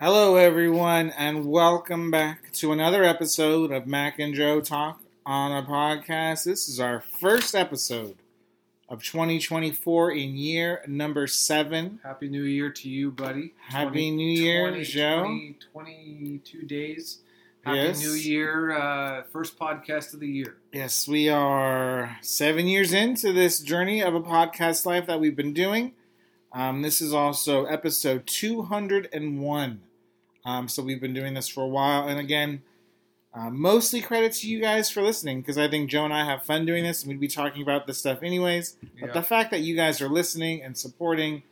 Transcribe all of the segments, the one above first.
Hello, everyone, and welcome back to another episode of Mac and Joe Talk on a podcast. This is our first episode of 2024 in year number seven. Happy New Year to you, buddy. Happy New Year, Joe. 20, 22 days. Happy Yes. New Year. Uh, first podcast of the year. Yes, we are seven years into this journey of a podcast life that we've been doing. Um, this is also episode 201. Um, so we've been doing this for a while. And again, uh, mostly credit to you guys for listening because I think Joe and I have fun doing this and we'd be talking about this stuff anyways. But Yeah. the fact that you guys are listening and supporting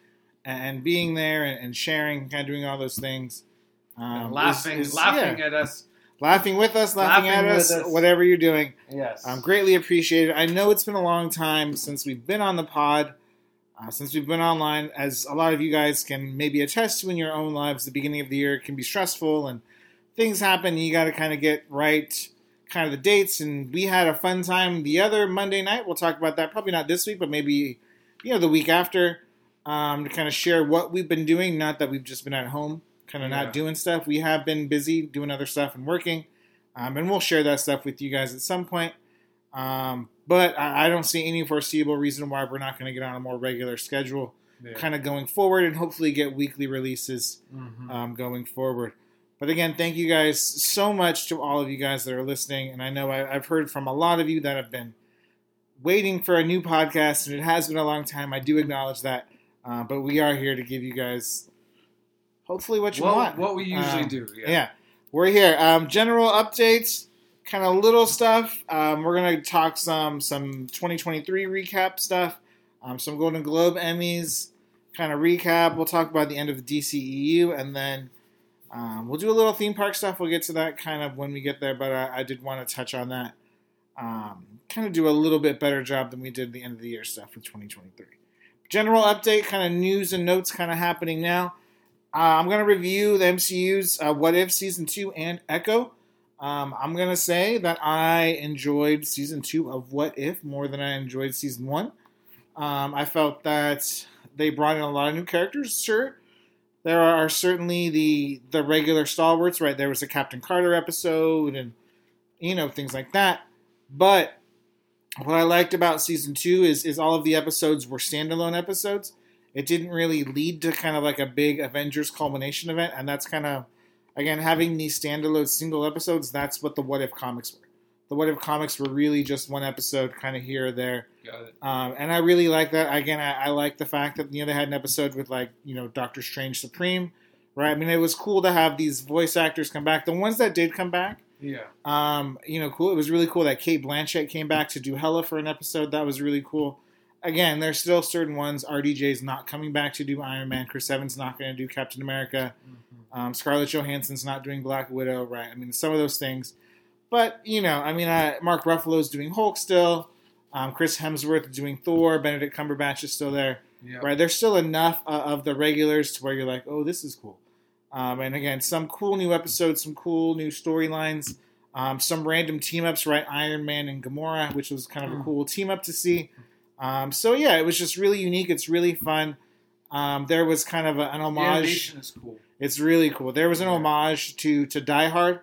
and being there and, and sharing, kind of doing all those things. Um, laughing, is- is- laughing yeah. at us. laughing with us, laughing, Laughing at us, us. whatever you're doing. Yes. Um, greatly appreciated. I know it's been a long time since we've been on the pod, uh, since we've been online. As a lot of you guys can maybe attest to in your own lives, the beginning of the year can be stressful and things happen. And you got to kind of get right, kind of the dates. And we had a fun time the other Monday night. We'll talk about that probably not this week, but maybe you know the week after um, to kind of share what we've been doing. Not that we've just been at home, kind of Yeah. not doing stuff. We have been busy doing other stuff and working. Um, and we'll share that stuff with you guys at some point. Um, but I, I don't see any foreseeable reason why we're not going to get on a more regular schedule, Yeah. kind of going forward, and hopefully get weekly releases Mhm. um, going forward. But again, thank you guys so much to all of you guys that are listening. And I know I, I've heard from a lot of you that have been waiting for a new podcast, and it has been a long time. I do acknowledge that. Uh, but we are here to give you guys hopefully what you What, want. what we usually Um, do. yeah. Yeah. we're here. Um, general updates, kind of little stuff. Um, we're gonna talk some some 2023 recap stuff, um, some Golden Globe Emmys kind of recap. We'll talk about the end of the DCEU, and then um, we'll do a little theme park stuff. We'll get to that kind of when we get there, but I, I did want to touch on that. Um, kind of do a little bit better job than we did the end of the year stuff with 2023. General update, kind of news and notes, kind of happening now. Uh, I'm going to review the MCU's uh, What If Season 2 and Echo. Um, I'm going to say that I enjoyed Season 2 of What If more than I enjoyed Season 1. Um, I felt that they brought in a lot of new characters, sure. There are certainly the the regular stalwarts, right? There was a Captain Carter episode and, you know, things like that. But what I liked about Season 2 is, is all of the episodes were standalone episodes it didn't really lead to kind of like a big Avengers culmination event, and that's kind of again having these standalone single episodes. That's what the What If comics were. The What If comics were really just one episode, kind of here or there, Got it. um, and I really like that. Again, I, I like the fact that you know they had an episode with like you know Doctor Strange Supreme, right? I mean, it was cool to have these voice actors come back. The ones that did come back, Yeah. um, you know, cool. It was really cool that Cate Blanchett came back to do Hela for an episode. That was really cool. Again, there's still certain ones. RDJ's not coming back to do Iron Man. Chris Evans not going to do Captain America. Mhm. Um, Scarlett Johansson's not doing Black Widow. Right? I mean, some of those things. But you know, I mean, uh, Mark Ruffalo's doing Hulk still. Um, Chris Hemsworth is doing Thor. Benedict Cumberbatch is still there Yeah. right? There's still enough uh, of the regulars to where you're like, oh, this is cool. Um, and again, some cool new episodes, some cool new storylines, um, some random team ups, right? Iron Man and Gamora, which was kind of a Hmm. cool team up to see. Um, so yeah, it was just really unique. It's really fun. Um, there was kind of a, an The homage. animation is cool. It's really cool. There was an Yeah. homage to to Die Hard.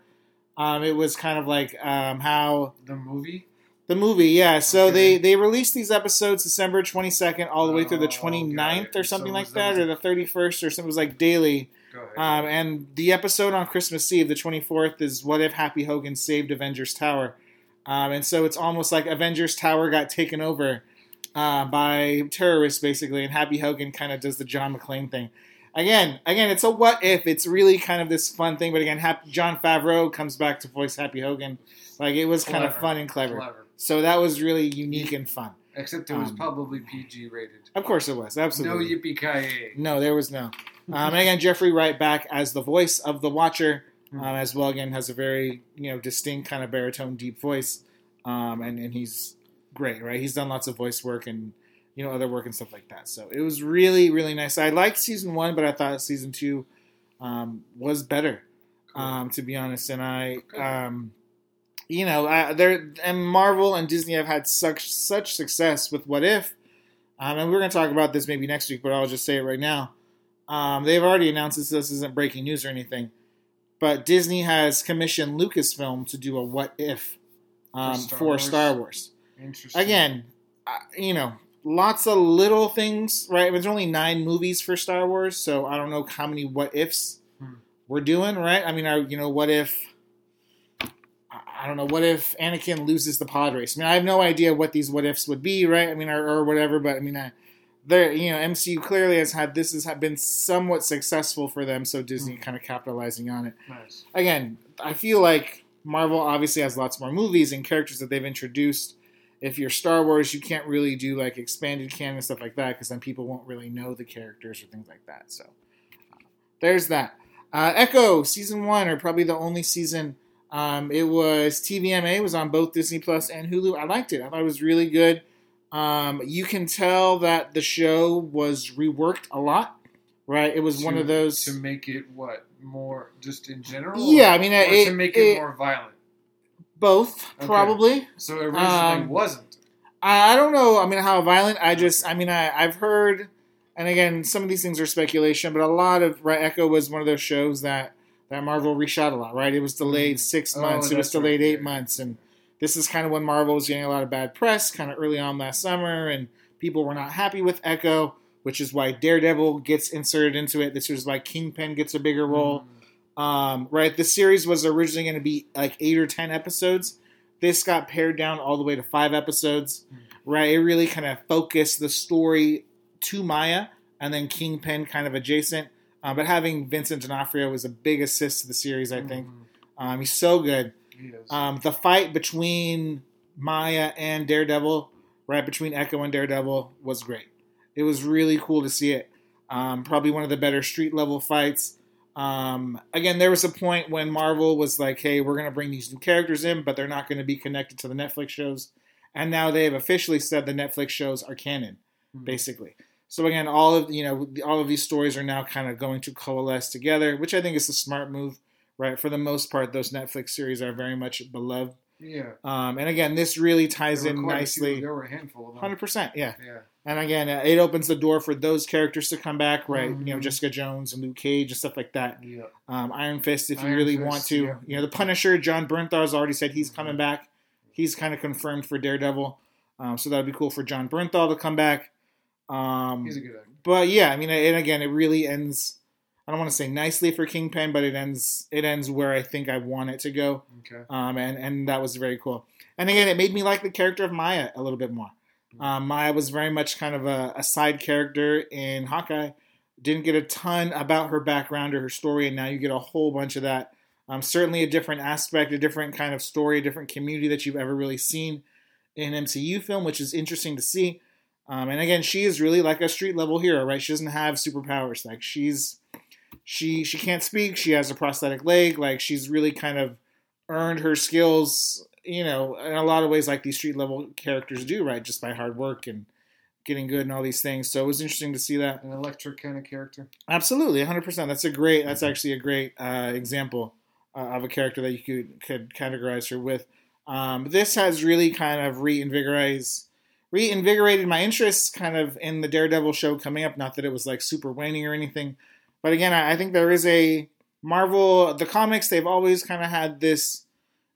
Um, it was kind of like um, how The movie. the movie, yeah. So Okay. they they released these episodes December 22nd all the way through the Oh, 29th got it. or something So like that, or the 31st or something. It was like daily. Um, and the episode on Christmas Eve, the 24th, is What If Happy Hogan Saved Avengers Tower. Um, and so it's almost like Avengers Tower got taken over uh, by terrorists, basically, and Happy Hogan kind of does the John McClane thing. Again, again, it's a what if. It's really kind of this fun thing, but again, Hap- Jon Favreau comes back to voice Happy Hogan. Like it was kind of fun and clever. Clever. So that was really unique and fun. Except it was Um, probably PG rated. Of course it was. Absolutely. No yippee ki No, there was no. Um, and again, Jeffrey Wright back as the voice of the Watcher, um, as well. Again, has a very you know distinct kind of baritone, deep voice, um, and and he's great, right? He's done lots of voice work and you know other work and stuff like that. So it was really really nice. I liked season one, but I thought season two um, was better, um, to be honest. And I, um, you know, I, there and Marvel and Disney have had such such success with What If, um, and we're going to talk about this maybe next week, but I'll just say it right now. Um, they've already announced this. This isn't breaking news or anything, but Disney has commissioned Lucasfilm to do a what if um, Star for Wars? Star Wars. Interesting. Again, uh, you know, lots of little things, right? There's only nine movies for Star Wars, so I don't know how many what ifs Hmm. we're doing, right? I mean, are, you know, what if I I don't know, what if Anakin loses the pod race? I mean, I have no idea what these what ifs would be, right? I mean, or, or whatever, but I mean, I, there, you know, MCU clearly has had this has been somewhat successful for them, so Disney Hmm. kind of capitalizing on it Nice. again, I feel like Marvel obviously has lots more movies and characters that they've introduced. If you're Star Wars, you can't really do like expanded canon stuff like that because then people won't really know the characters or things like that. So uh, there's that. Uh, Echo season one, or probably the only season. Um, it was TVMA. Was on both Disney Plus and Hulu. I liked it. I thought it was really good. Um, you can tell that the show was reworked a lot. Right, it was one of those. to make it what more just in general. Yeah, I mean, or it- to make it, it- more violent. Both Okay. probably. So it originally um, wasn't. I don't know. I mean, how violent? I just, I mean, I, I've heard, and again, some of these things are speculation, but a lot of right, Echo was one of those shows that that Marvel reshot a lot. Right, it was delayed six Oh, months. it was delayed right, eight months, and this is kind of when Marvel was getting a lot of bad press, kind of early on last summer, and people were not happy with Echo, which is why Daredevil gets inserted into it. This is why Kingpin gets a bigger role. Mm. Um, right, the series was originally going to be like eight or ten episodes. This got pared down all the way to five episodes. Hmm. Right, it really kind of focused the story to Maya, and then Kingpin kind of adjacent. Uh, but having Vincent D'Onofrio was a big assist to the series. I think Mhm. um, he's so good. He. Um, the fight between Maya and Daredevil, right between Echo and Daredevil, was great. It was really cool to see it. Um, probably one of the better street level fights. Um, again, there was a point when Marvel was like, "Hey, we're going to bring these new characters in, but they're not going to be connected to the Netflix shows." And now they have officially said the Netflix shows are canon, Mhm. basically. So again, all of you know, all of these stories are now kind of going to coalesce together, which I think is a smart move, right? For the most part, those Netflix series are very much beloved. Yeah. Um, and again, this really ties in quite a few. nicely. There were a handful of them. Hundred percent, yeah. Yeah. And again, uh, it opens the door for those characters to come back, right? You know, Mhm. Jessica Jones and Luke Cage and stuff like that. Yeah. Um, Iron Fist, if you really Fist, want to. yeah. You know, the Punisher, Jon Bernthal has already said he's coming back. He's kind of confirmed for Daredevil. Um, so that would be cool for Jon Bernthal to come back. Um, He's a good actor. but yeah, I mean, and again, it really ends. I don't want to say nicely for Kingpin, but it ends. It ends where I think I want it to go. Okay. Um, and and that was very cool. And again, it made me like the character of Maya a little bit more. Um, Maya was very much kind of a, a side character in Hawkeye. Didn't get a ton about her background or her story, and now you get a whole bunch of that. Um, certainly a different aspect, a different kind of story, a different community that you've ever really seen in MCU film, which is interesting to see. Um, and again, she is really like a street level hero, right? She doesn't have superpowers. Like she's she she can't speak. She has a prosthetic leg. Like she's really kind of earned her skills, you know, in a lot of ways like these street level characters do, right? Just by hard work and getting good and all these things. So it was interesting to see that. An electric kind of character. Absolutely, 100%. That's a great. That's actually a great uh, example uh, of a character that you could could categorize her with. Um, this has really kind of reinvigorated reinvigorated my interest kind of in the Daredevil show coming up. Not that it was like super waning or anything, but again, I, I think there is a Marvel the comics. They've always kind of had this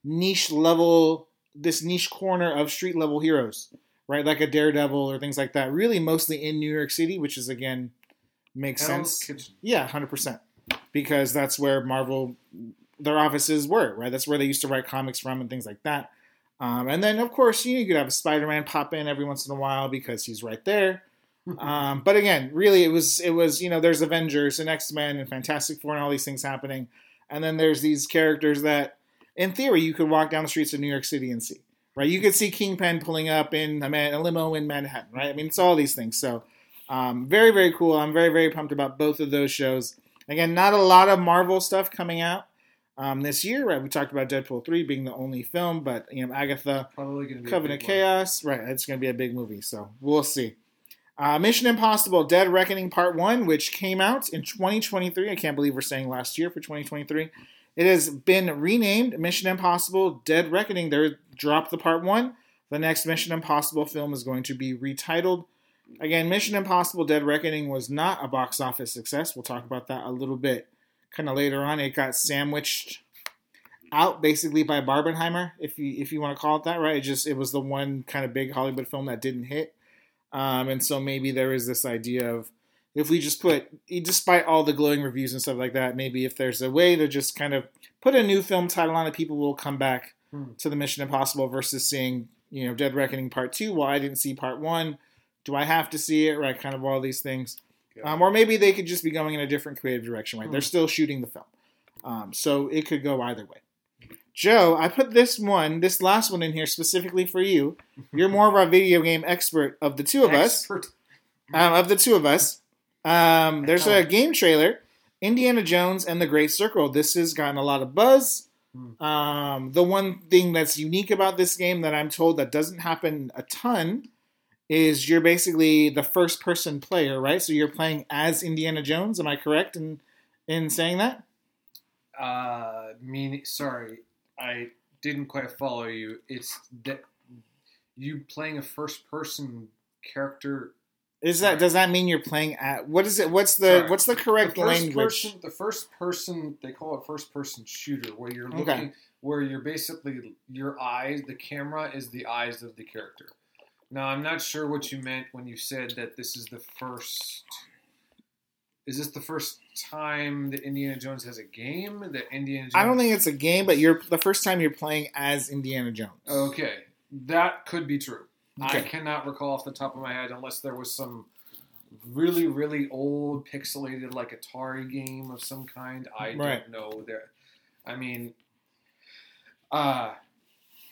niche level, this niche corner of street level heroes, right? Like a Daredevil or things like that. Really, mostly in New York City, which is again makes Hell's sense. Kitchen. Yeah, hundred percent. Because that's where Marvel, their offices were, right? That's where they used to write comics from and things like that. Um, and then, of course, you, know, you could have a Spider-Man pop in every once in a while because he's right there. Um, but again, really, it was it was you know there's Avengers and X Men and Fantastic Four and all these things happening, and then there's these characters that, in theory, you could walk down the streets of New York City and see. Right, you could see Kingpin pulling up in a, man, a limo in Manhattan. Right, I mean it's all these things. So um, very very cool. I'm very very pumped about both of those shows. Again, not a lot of Marvel stuff coming out um, this year. Right, we talked about Deadpool three being the only film, but you know Agatha, Probably going to be Covenant big one. Chaos. Right, it's going to be a big movie, so we'll see. Uh, Mission Impossible: Dead Reckoning Part One, which came out in 2023. I can't believe we're saying last year for 2023. It has been renamed Mission Impossible: Dead Reckoning. They dropped the Part One. The next Mission Impossible film is going to be retitled Again, Mission Impossible: Dead Reckoning was not a box office success. We'll talk about that a little bit, kind of later on. It got sandwiched out basically by Barbenheimer, if you if you want to call it that, right? It just it was the one kind of big Hollywood film that didn't hit, um, and so maybe there is this idea of if we just put, despite all the glowing reviews and stuff like that, maybe if there's a way to just kind of put a new film title on it, people will come back Hmm. to the Mission Impossible versus seeing you know Dead Reckoning Part Two. Well, I didn't see Part One. Do I have to see it? Right, kind of all these things. Yeah. Um, or maybe they could just be going in a different creative direction. Right, Hmm. they're still shooting the film, um, so it could go either way. Joe, I put this one, this last one in here specifically for you. You're more of our video game expert of the two of us. Expert. Um, of the two of us, um, there's a game trailer, Indiana Jones and the Great Circle. This has gotten a lot of buzz. Hmm. Um, the one thing that's unique about this game that I'm told that doesn't happen a ton is you're basically the first person player, right? So you're playing as Indiana Jones. Am I correct in in saying that? Uh, mean, sorry, I didn't quite follow you. It's that you playing a first-person character. Is that does that mean you're playing at what is it? What's the Sorry. what's the correct the language? person, the first person, they call it first-person shooter, where you're Okay. looking, where you're basically your eyes, the camera is the eyes of the character. Now, I'm not sure what you meant when you said that this is the first. Is this the first time that Indiana Jones has a game? That Indiana Jones I don't think it's a game, but you're the first time you're playing as Indiana Jones. Okay, that could be true. I cannot recall off the top of my head unless there was some really, really old pixelated like Atari game of some kind. I Right. don't know. There, I mean, uh,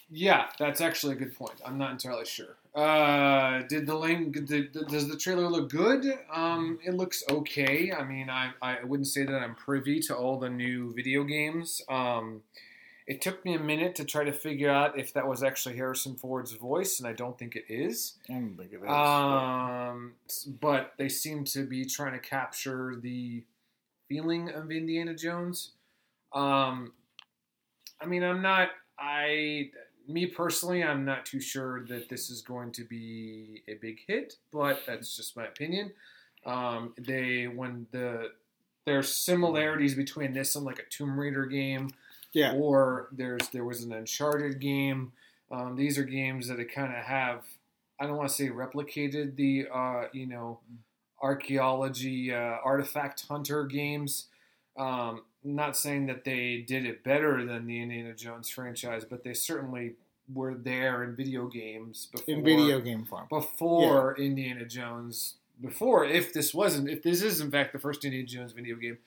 yeah, that's actually a good point. I'm not entirely sure. Uh, did the lang- did, does the trailer look good? Um, it looks okay. I mean, I I wouldn't say that I'm privy to all the new video games. Um, it took me a minute to try to figure out if that was actually Harrison Ford's voice, and I don't think it is. I don't think it is. Um, but they seem to be trying to capture the feeling of Indiana Jones. Um, I mean, I'm not. I, me personally, I'm not too sure that this is going to be a big hit, but that's just my opinion. Um, they when the there's similarities between this and like a Tomb Raider game yeah. or there's there was an Uncharted game. Um, these are games that kind of have I don't want to say replicated the uh, you know archaeology uh, artifact hunter games. Um, not saying that they did it better than the Indiana Jones franchise, but they certainly were there in video games before In video game form. before Indiana Jones. Before, if this wasn't, if this is in fact the first Indiana Jones video game,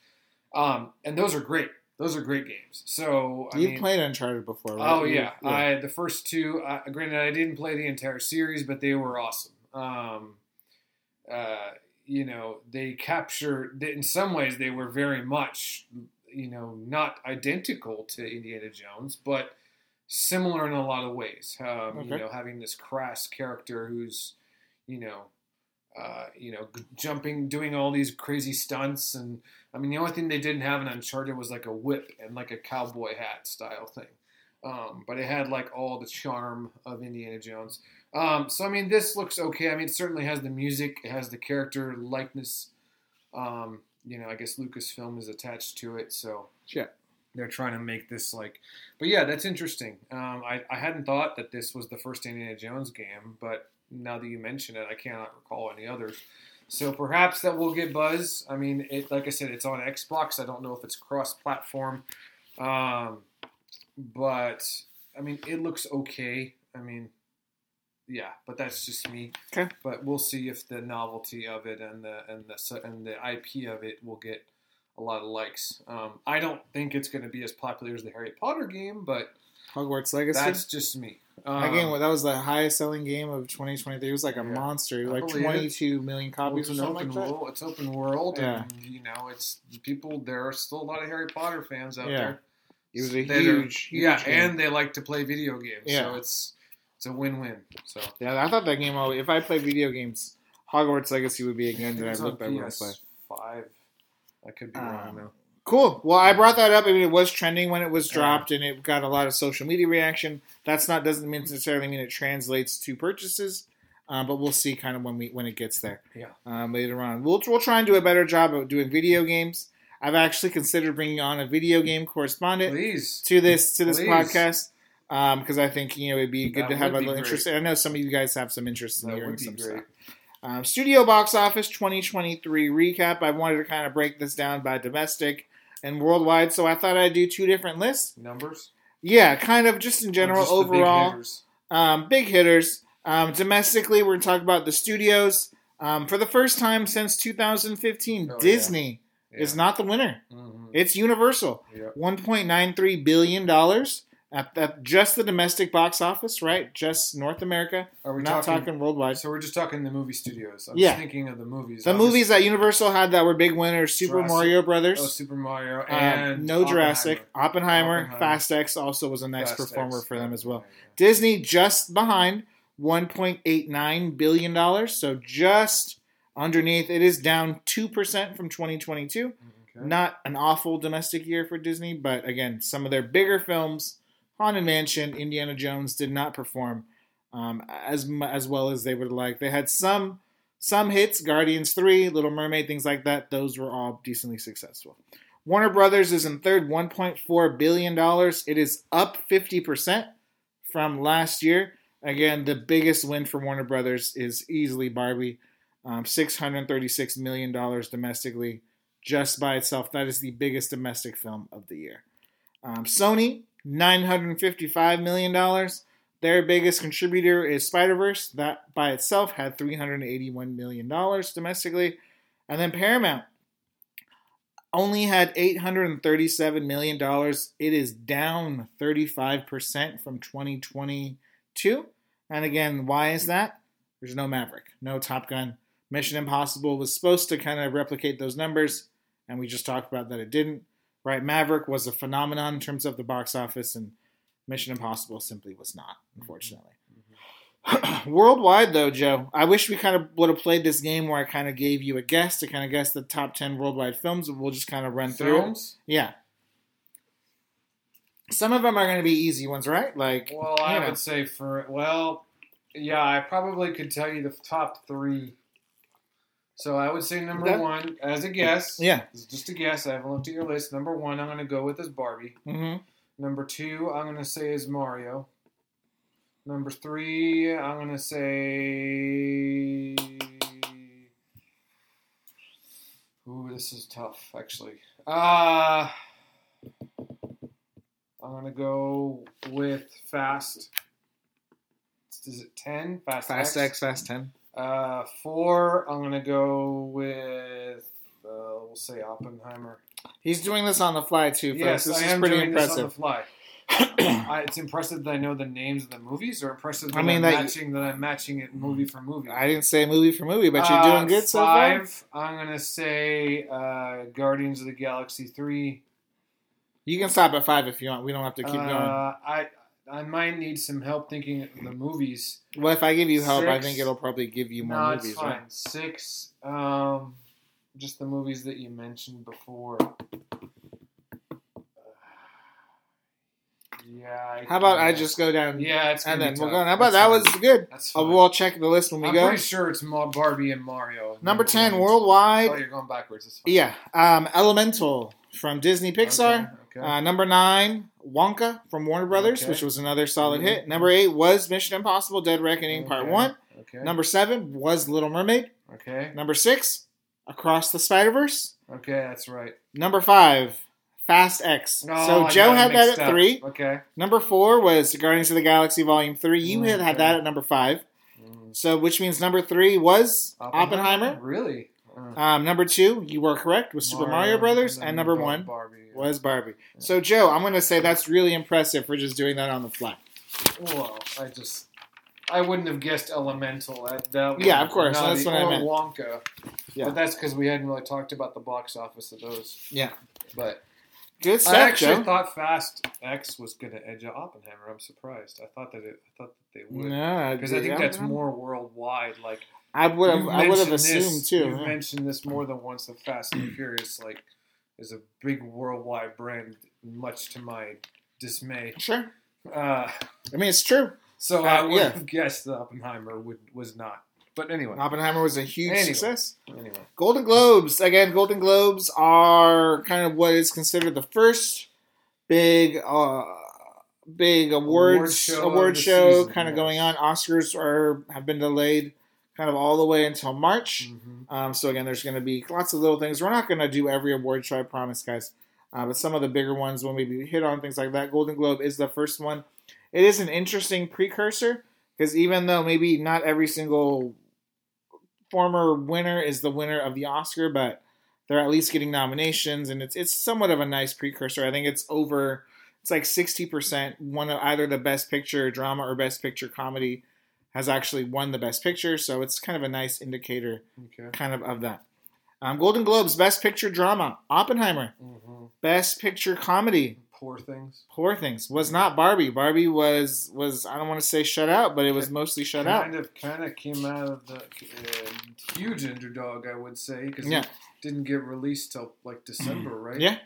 um, and those are great. Those are great games. So I mean, played Uncharted before, right? Oh You- yeah, I the first two. Uh, granted, I didn't play the entire series, but they were awesome. Um, uh, you know, they captured. In some ways, they were very much, you know, not identical to Indiana Jones, but similar in a lot of ways. Um, You know, having this crass character who's, you know, uh, you know, jumping, doing all these crazy stunts, and I mean, the only thing they didn't have in Uncharted was like a whip and like a cowboy hat style thing. Um, but it had like all the charm of Indiana Jones. Um, so I mean, this looks okay. I mean, it certainly has the music, it has the character likeness. Um, you know, I guess Lucasfilm is attached to it, so Yeah. they're trying to make this like. But yeah, that's interesting. Um, I I hadn't thought that this was the first Indiana Jones game, but now that you mention it, I cannot recall any others. So perhaps that will get buzz. I mean, it like I said, it's on Xbox. I don't know if it's cross-platform, um, but I mean, it looks okay. I mean, yeah, but that's just me. Okay. But we'll see if the novelty of it and the and the and the IP of it will get a lot of likes. Um, I don't think it's going to be as popular as the Harry Potter game, but Hogwarts Legacy. that's just me. Um, that game, that was the highest selling game of 2023. It was like a Yeah. monster, like believe it. 22 million well, copies it's or something open like that. world. It's open world, Yeah. and you know, it's people. There are still a lot of Harry Potter fans out Yeah. there. It was a that are- huge, huge yeah, game. and they like to play video games. Yeah. So it's it's a win-win. So Yeah, I thought that game. always- If I play video games, Hogwarts Legacy would be a game that I looked on I would play. PS5. I could be wrong Um, though. Cool. Well, I brought that up. I mean, it was trending when it was dropped, and it got a lot of social media reaction. That's not doesn't necessarily mean it translates to purchases. uh, but we'll see kind of when we when it gets there. Yeah. um, later on. We'll we'll try and do a better job of doing video games. I've actually considered bringing on a video game correspondent Please. to this to this Please. podcast because I think you know it'd be good That to have a little great. interest. I know some of you guys have some interest in That hearing would be some great. stuff. Um, studio box office 2023 recap. I wanted to kind of break this down by domestic and worldwide, so I thought I'd do two different lists. Numbers. Yeah, kind of just in general, Just the big overall, hitters. um, big hitters. Um, domestically, we're going to talk about the studios. Um, for the first time since 2015, Oh, yeah. Disney is not the winner. Mhm. It's Universal. Yeah. $1.93 billion at, at just the domestic box office, right? Just North America. Are we not talking? talking, worldwide. So we're just talking the movie studios. I'm Yeah. just thinking of the movies. The Obviously- movies that Universal had that were big winners Super Jurassic- Mario Brothers. Oh, Super Mario um, and no Jurassic. Oppenheimer, Oppenheimer. Fast X also was a nice Fast performer X. for them as well. Disney just behind, one point eight nine billion dollars, so just underneath. It is down two percent from twenty twenty two. Okay. Not an awful domestic year for Disney, but again, some of their bigger films, Haunted Mansion, Indiana Jones, did not perform um, as as well as they would like. They had some some hits, Guardians Three, Little Mermaid, things like that. Those were all decently successful. Warner Brothers is in third, one point four billion dollars. It is up fifty percent from last year. Again, the biggest win for Warner Brothers is easily Barbie, um, six hundred thirty-six million dollars domestically, just by itself. That is the biggest domestic film of the year. Um, Sony, nine hundred fifty-five million dollars. Their biggest contributor is Spider Verse. That by itself had three hundred eighty-one million dollars domestically, and then Paramount only had eight hundred thirty-seven million dollars. It is down thirty-five percent from twenty twenty-two. And again, why is that? There's no Maverick, no Top Gun. Mission Impossible was supposed to kind of replicate those numbers, and we just talked about that it didn't. Right, Maverick was a phenomenon in terms of the box office, and Mission Impossible simply was not, mm-hmm. unfortunately. Mm-hmm. worldwide, though, Joe, I wish we kind of would have played this game where I kind of gave you a guess to kind of guess the top 10 worldwide films. We'll just kind of run through. Films. Yeah. Some of them are going to be easy ones, right? Like, Well, I know. would say for well, yeah, I probably could tell you the top three. So I would say number Okay. one as a guess. yeah. Is just a guess. I haven't looked at your list. Number one, I'm going to go with is Barbie. hmm Number two, I'm going to say is Mario. Number three, I'm going to say. Ooh, this is tough, actually. Uh, I'm going to go with Fast. Is it 10? Fast, Fast X, Fast 10. Uh, four, I'm going to go with, uh, we'll say Oppenheimer. He's doing this on the fly, too, folks. Yes, this I is am pretty doing this on the fly. I, it's impressive that I know the names of the movies, or impressive that I mean, am that- matching that I'm matching it movie for movie. I didn't say movie for movie, but you're Uh, doing good so far. five, I'm gonna say uh, Guardians of the Galaxy three. You can stop at five if you want. We don't have to keep uh, going. I I might need some help thinking of the movies. Well, if I give you help, I think it'll probably give you more no, movies, it's fine. right? Six. Um, just the movies that you mentioned before. Yeah. How about I just go down Yeah, it's and then be we'll tough. go? How about that was good? That's Uh, fine. we'll check the list when we I'm go. pretty sure it's Barbie and Mario. Number ten, ones. worldwide. Oh, you're going backwards. Yeah, um, Elemental from Disney Pixar. Okay, okay. Uh, number nine, Wonka from Warner Brothers, Okay. which was another solid Mhm. hit. Number eight was Mission Impossible: Dead Reckoning Part One. okay. Number seven was Little Mermaid. Okay. Number six, Across the Spider Verse. Okay, that's right. Number five, Fast X. Oh, so I Joe had that at up. three. Okay. Number four was Guardians of the Galaxy Volume Three. You had had that at number five. Mm. So which means number three was Oppenheimer. Really? Uh, Um, number two, you were correct, was Super Mario Brothers, then and number one Barbie. Was Barbie. So Joe, I'm going to say that's really impressive for just doing that on the fly. Well, I just. I wouldn't have guessed Elemental. That, that Yeah, of course, that's the- what I meant. Wonka. Yeah. But that's because we hadn't really talked about the box office of those. Yeah. But Good stuff, I actually Joe. thought Fast X was going to edge out Oppenheimer. I'm surprised. I thought that it. I thought that they would. No, Because I think that's yeah. more worldwide. Like I would have. I would have assumed this, too. You've yeah. mentioned this more than once. The Fast and Furious, like, is a big worldwide brand. Much to my dismay. Sure. Uh, I mean, it's true. So Uh, I would yeah. have guessed that Oppenheimer would, was not. But anyway, Oppenheimer was a huge Anyway. success. anyway. Golden Globes again. Golden Globes are kind of what is considered the first big, uh, big awards Award award show show, of the season, kind of yes. going on. Oscars are have been delayed, kind of all the way until March. Mhm. Um, so again, there's going to be lots of little things. We're not going to do every award show, I promise, guys. Uh, but some of the bigger ones, when we hit on things like that, Golden Globe is the first one. It is an interesting precursor because even though maybe not every single former winner is the winner of the Oscar, but they're at least getting nominations, and it's it's somewhat of a nice precursor. I think it's over. It's like sixty percent. One of either the best picture drama or best picture comedy has actually won the best picture, so it's kind of a nice indicator Okay. kind of of that. Um, Golden Globes, Best Picture Drama, Oppenheimer. hmm Best Picture Comedy, Poor things. Poor Things. Was not Barbie. Barbie was was I don't want to say shut out, but it was mostly shut out. kind of kind of came out of the uh, huge underdog, I would say, because Yeah. it didn't get released till like December, right? Yeah.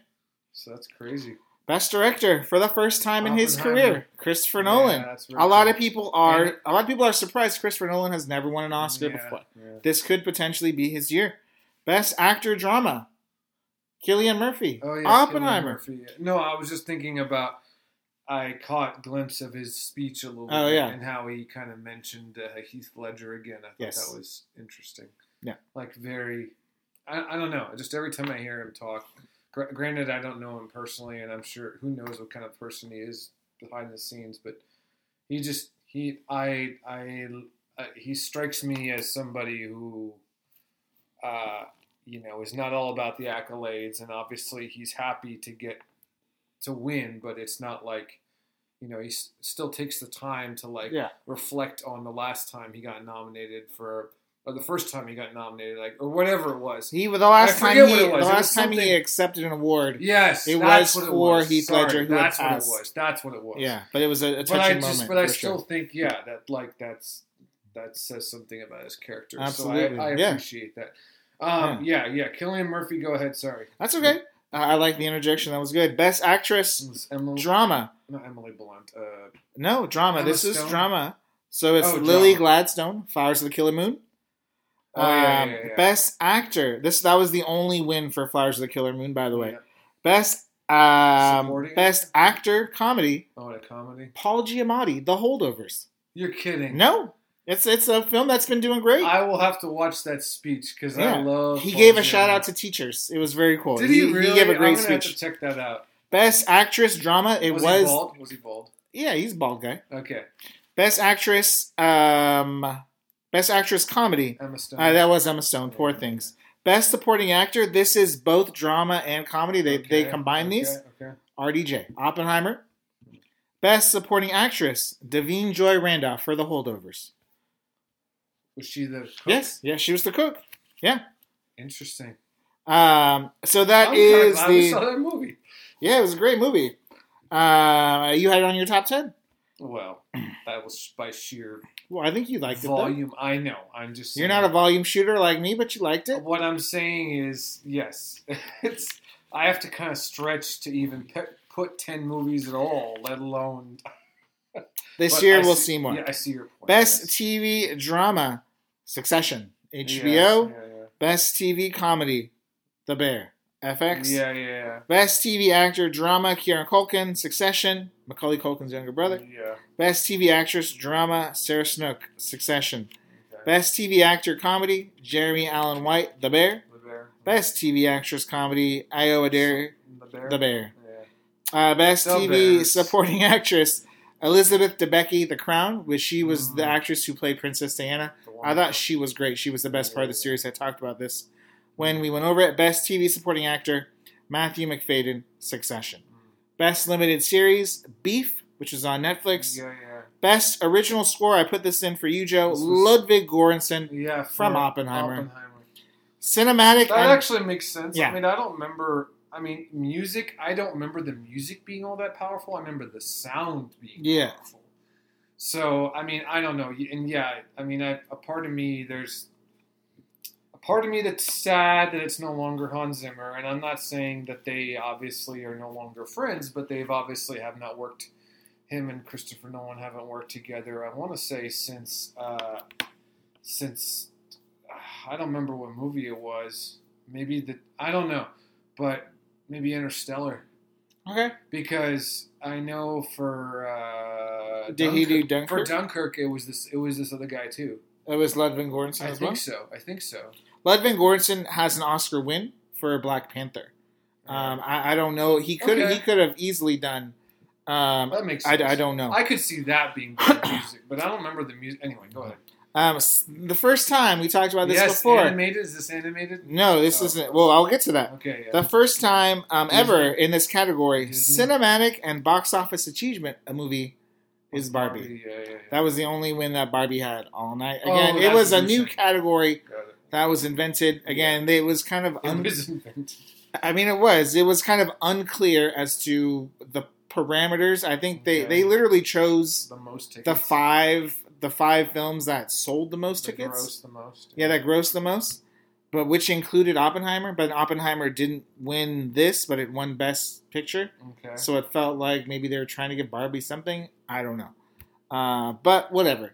So that's crazy. Best Director for the first time in his career, Christopher Nolan. Yeah, very A lot cool. of people are a lot of people are surprised Christopher Nolan has never won an Oscar Yeah, before. This could potentially be his year. Best Actor Drama, Cillian Murphy, Oh yeah, Oppenheimer. Murphy. No, I was just thinking about. I caught glimpse of his speech a little Oh, bit and how he kind of mentioned uh, Heath Ledger again. I thought Yes. that was interesting. Yeah. like very. I, I don't know. Just every time I hear him talk, gr- granted I don't know him personally, and I'm sure who knows what kind of person he is behind the scenes, but he just he I I uh, he strikes me as somebody who uh, you know is not all about the accolades, and obviously he's happy to get to win, but it's not like you know he s- still takes the time to like Yeah. reflect on the last time he got nominated for. Or the first time he got nominated, like or whatever it was. He the last time he was. the last time he accepted an award. Yes, It was what for was. Heath Sorry, Ledger, who that's what it was. That's what it was. Yeah, but it was a, a touching but I moment. just, but I still sure. think, yeah, that like that's that says something about his character. Absolutely, so I, I yeah. appreciate that. Um, yeah. yeah, Cillian Murphy. Go ahead. Sorry, That's okay. Uh, I like the interjection. That was good. Best actress Emily, drama. not Emily Blunt. Uh, No drama. Emma this is drama. So it's Oh, Lily drama. Gladstone, Flowers of the Killer Moon. Oh, yeah, Um, yeah, yeah. Best actor. This that was the only win for Flowers of the Killer Moon, by the way. Best um, Supporting best actor comedy. Oh, a comedy. Paul Giamatti, The Holdovers. You're kidding. No, it's it's a film that's been doing great. I will have to watch that speech because. I love. he Paul gave a shout out to teachers. It was very cool. Did he really? He gave a great I'm gonna Have speech. to check that out. Best actress drama. It was, was, he bald? Was he bald? yeah, he's a bald guy. Okay, Best actress. Um, best actress comedy. Emma Stone. Uh, that was Emma Stone. Poor things. Best supporting actor. This is both drama and comedy. They they combine okay, these. Okay. RDJ Oppenheimer. Best supporting actress. Da'Vine Joy Randolph for The Holdovers. Was she the? Cook? Yes, yeah, she was the cook. Yeah. Interesting. Um, so that I'm is kinda glad we the saw that movie. yeah, it was a great movie. Uh, you had it on your top ten. Well, that was by sheer Well, I think you liked it. Volume. I know. I'm just. You're not a volume shooter like me, but you liked it. What I'm saying is, yes, it's. I have to kind of stretch to even put ten movies at all, let alone. This year I we'll see, see more. Yeah, I see your point. Best yes. TV drama, Succession, HBO. Yeah, Best TV comedy, The Bear, FX. yeah, yeah, yeah. Best TV actor drama, Kieran Culkin, Succession, Macaulay Culkin's younger brother. Yeah. Best TV actress drama, Sarah Snook, Succession. Okay. Best TV actor comedy, Jeremy Allen White, The Bear. The bear. Best TV actress comedy, Io Adair, The bear. The Bear. Yeah. Uh, best The TV Bears. supporting actress, Elizabeth Debicki, The Crown, which she was the Mm. actress who played Princess Diana. I thought she was great. She was the best part of the Yeah. series. I talked about this when we went over it. Best TV supporting actor, Matthew Macfadyen, Succession. Mm. Best limited series, Beef, which is on Netflix. Yeah, yeah. Best original score, I put this in for you, Joe. Was- Ludwig Göransson. Yeah, From for Oppenheimer. Cinematic. That and- actually makes sense. Yeah. I mean, I don't remember. I mean, music. I don't remember the music being all that powerful. I remember the sound being Yeah. powerful. So I mean, I don't know. And yeah, I mean, I, a part of me there's part of me that's sad that it's no longer Hans Zimmer, and I'm not saying that they obviously are no longer friends, but they've obviously have not worked him and Christopher Nolan haven't worked together. I want to say since uh, since uh, I don't remember what movie it was. Maybe the I don't know, but maybe Interstellar Okay. because I know for uh, Did he do Dunkirk? For Dunkirk, it was this. It was this other guy too. It was Ludwig Göransson I think well. so. I think so. Ludwig Göransson has an Oscar win for Black Panther. Um, I, I don't know. He could Okay. he could have easily done. Um, that makes I, sense. I don't know. I could see that being good music, but I don't remember the music. Anyway, go ahead. Um, the first time we talked about this yes, before. animated. Is this animated? No, this Oh. isn't. Well, I'll get to that. Okay. Yeah. The first time um, ever in this category, Disney. cinematic and box office achievement, a movie is Barbie. Yeah, yeah, yeah. That was the only win that Barbie had all night. Oh, Again, it was a new category Got it. That was invented. Again, it was kind of un- was invented. I mean, it was. It was kind of unclear as to the parameters. I think they, they literally chose The most tickets. the five the five films that sold the most The tickets. the most. Yeah, that grossed the most, but which included Oppenheimer. But Oppenheimer didn't win this, but it won Best Picture. Okay. So it felt like maybe they were trying to give Barbie something. I don't know, uh, but whatever.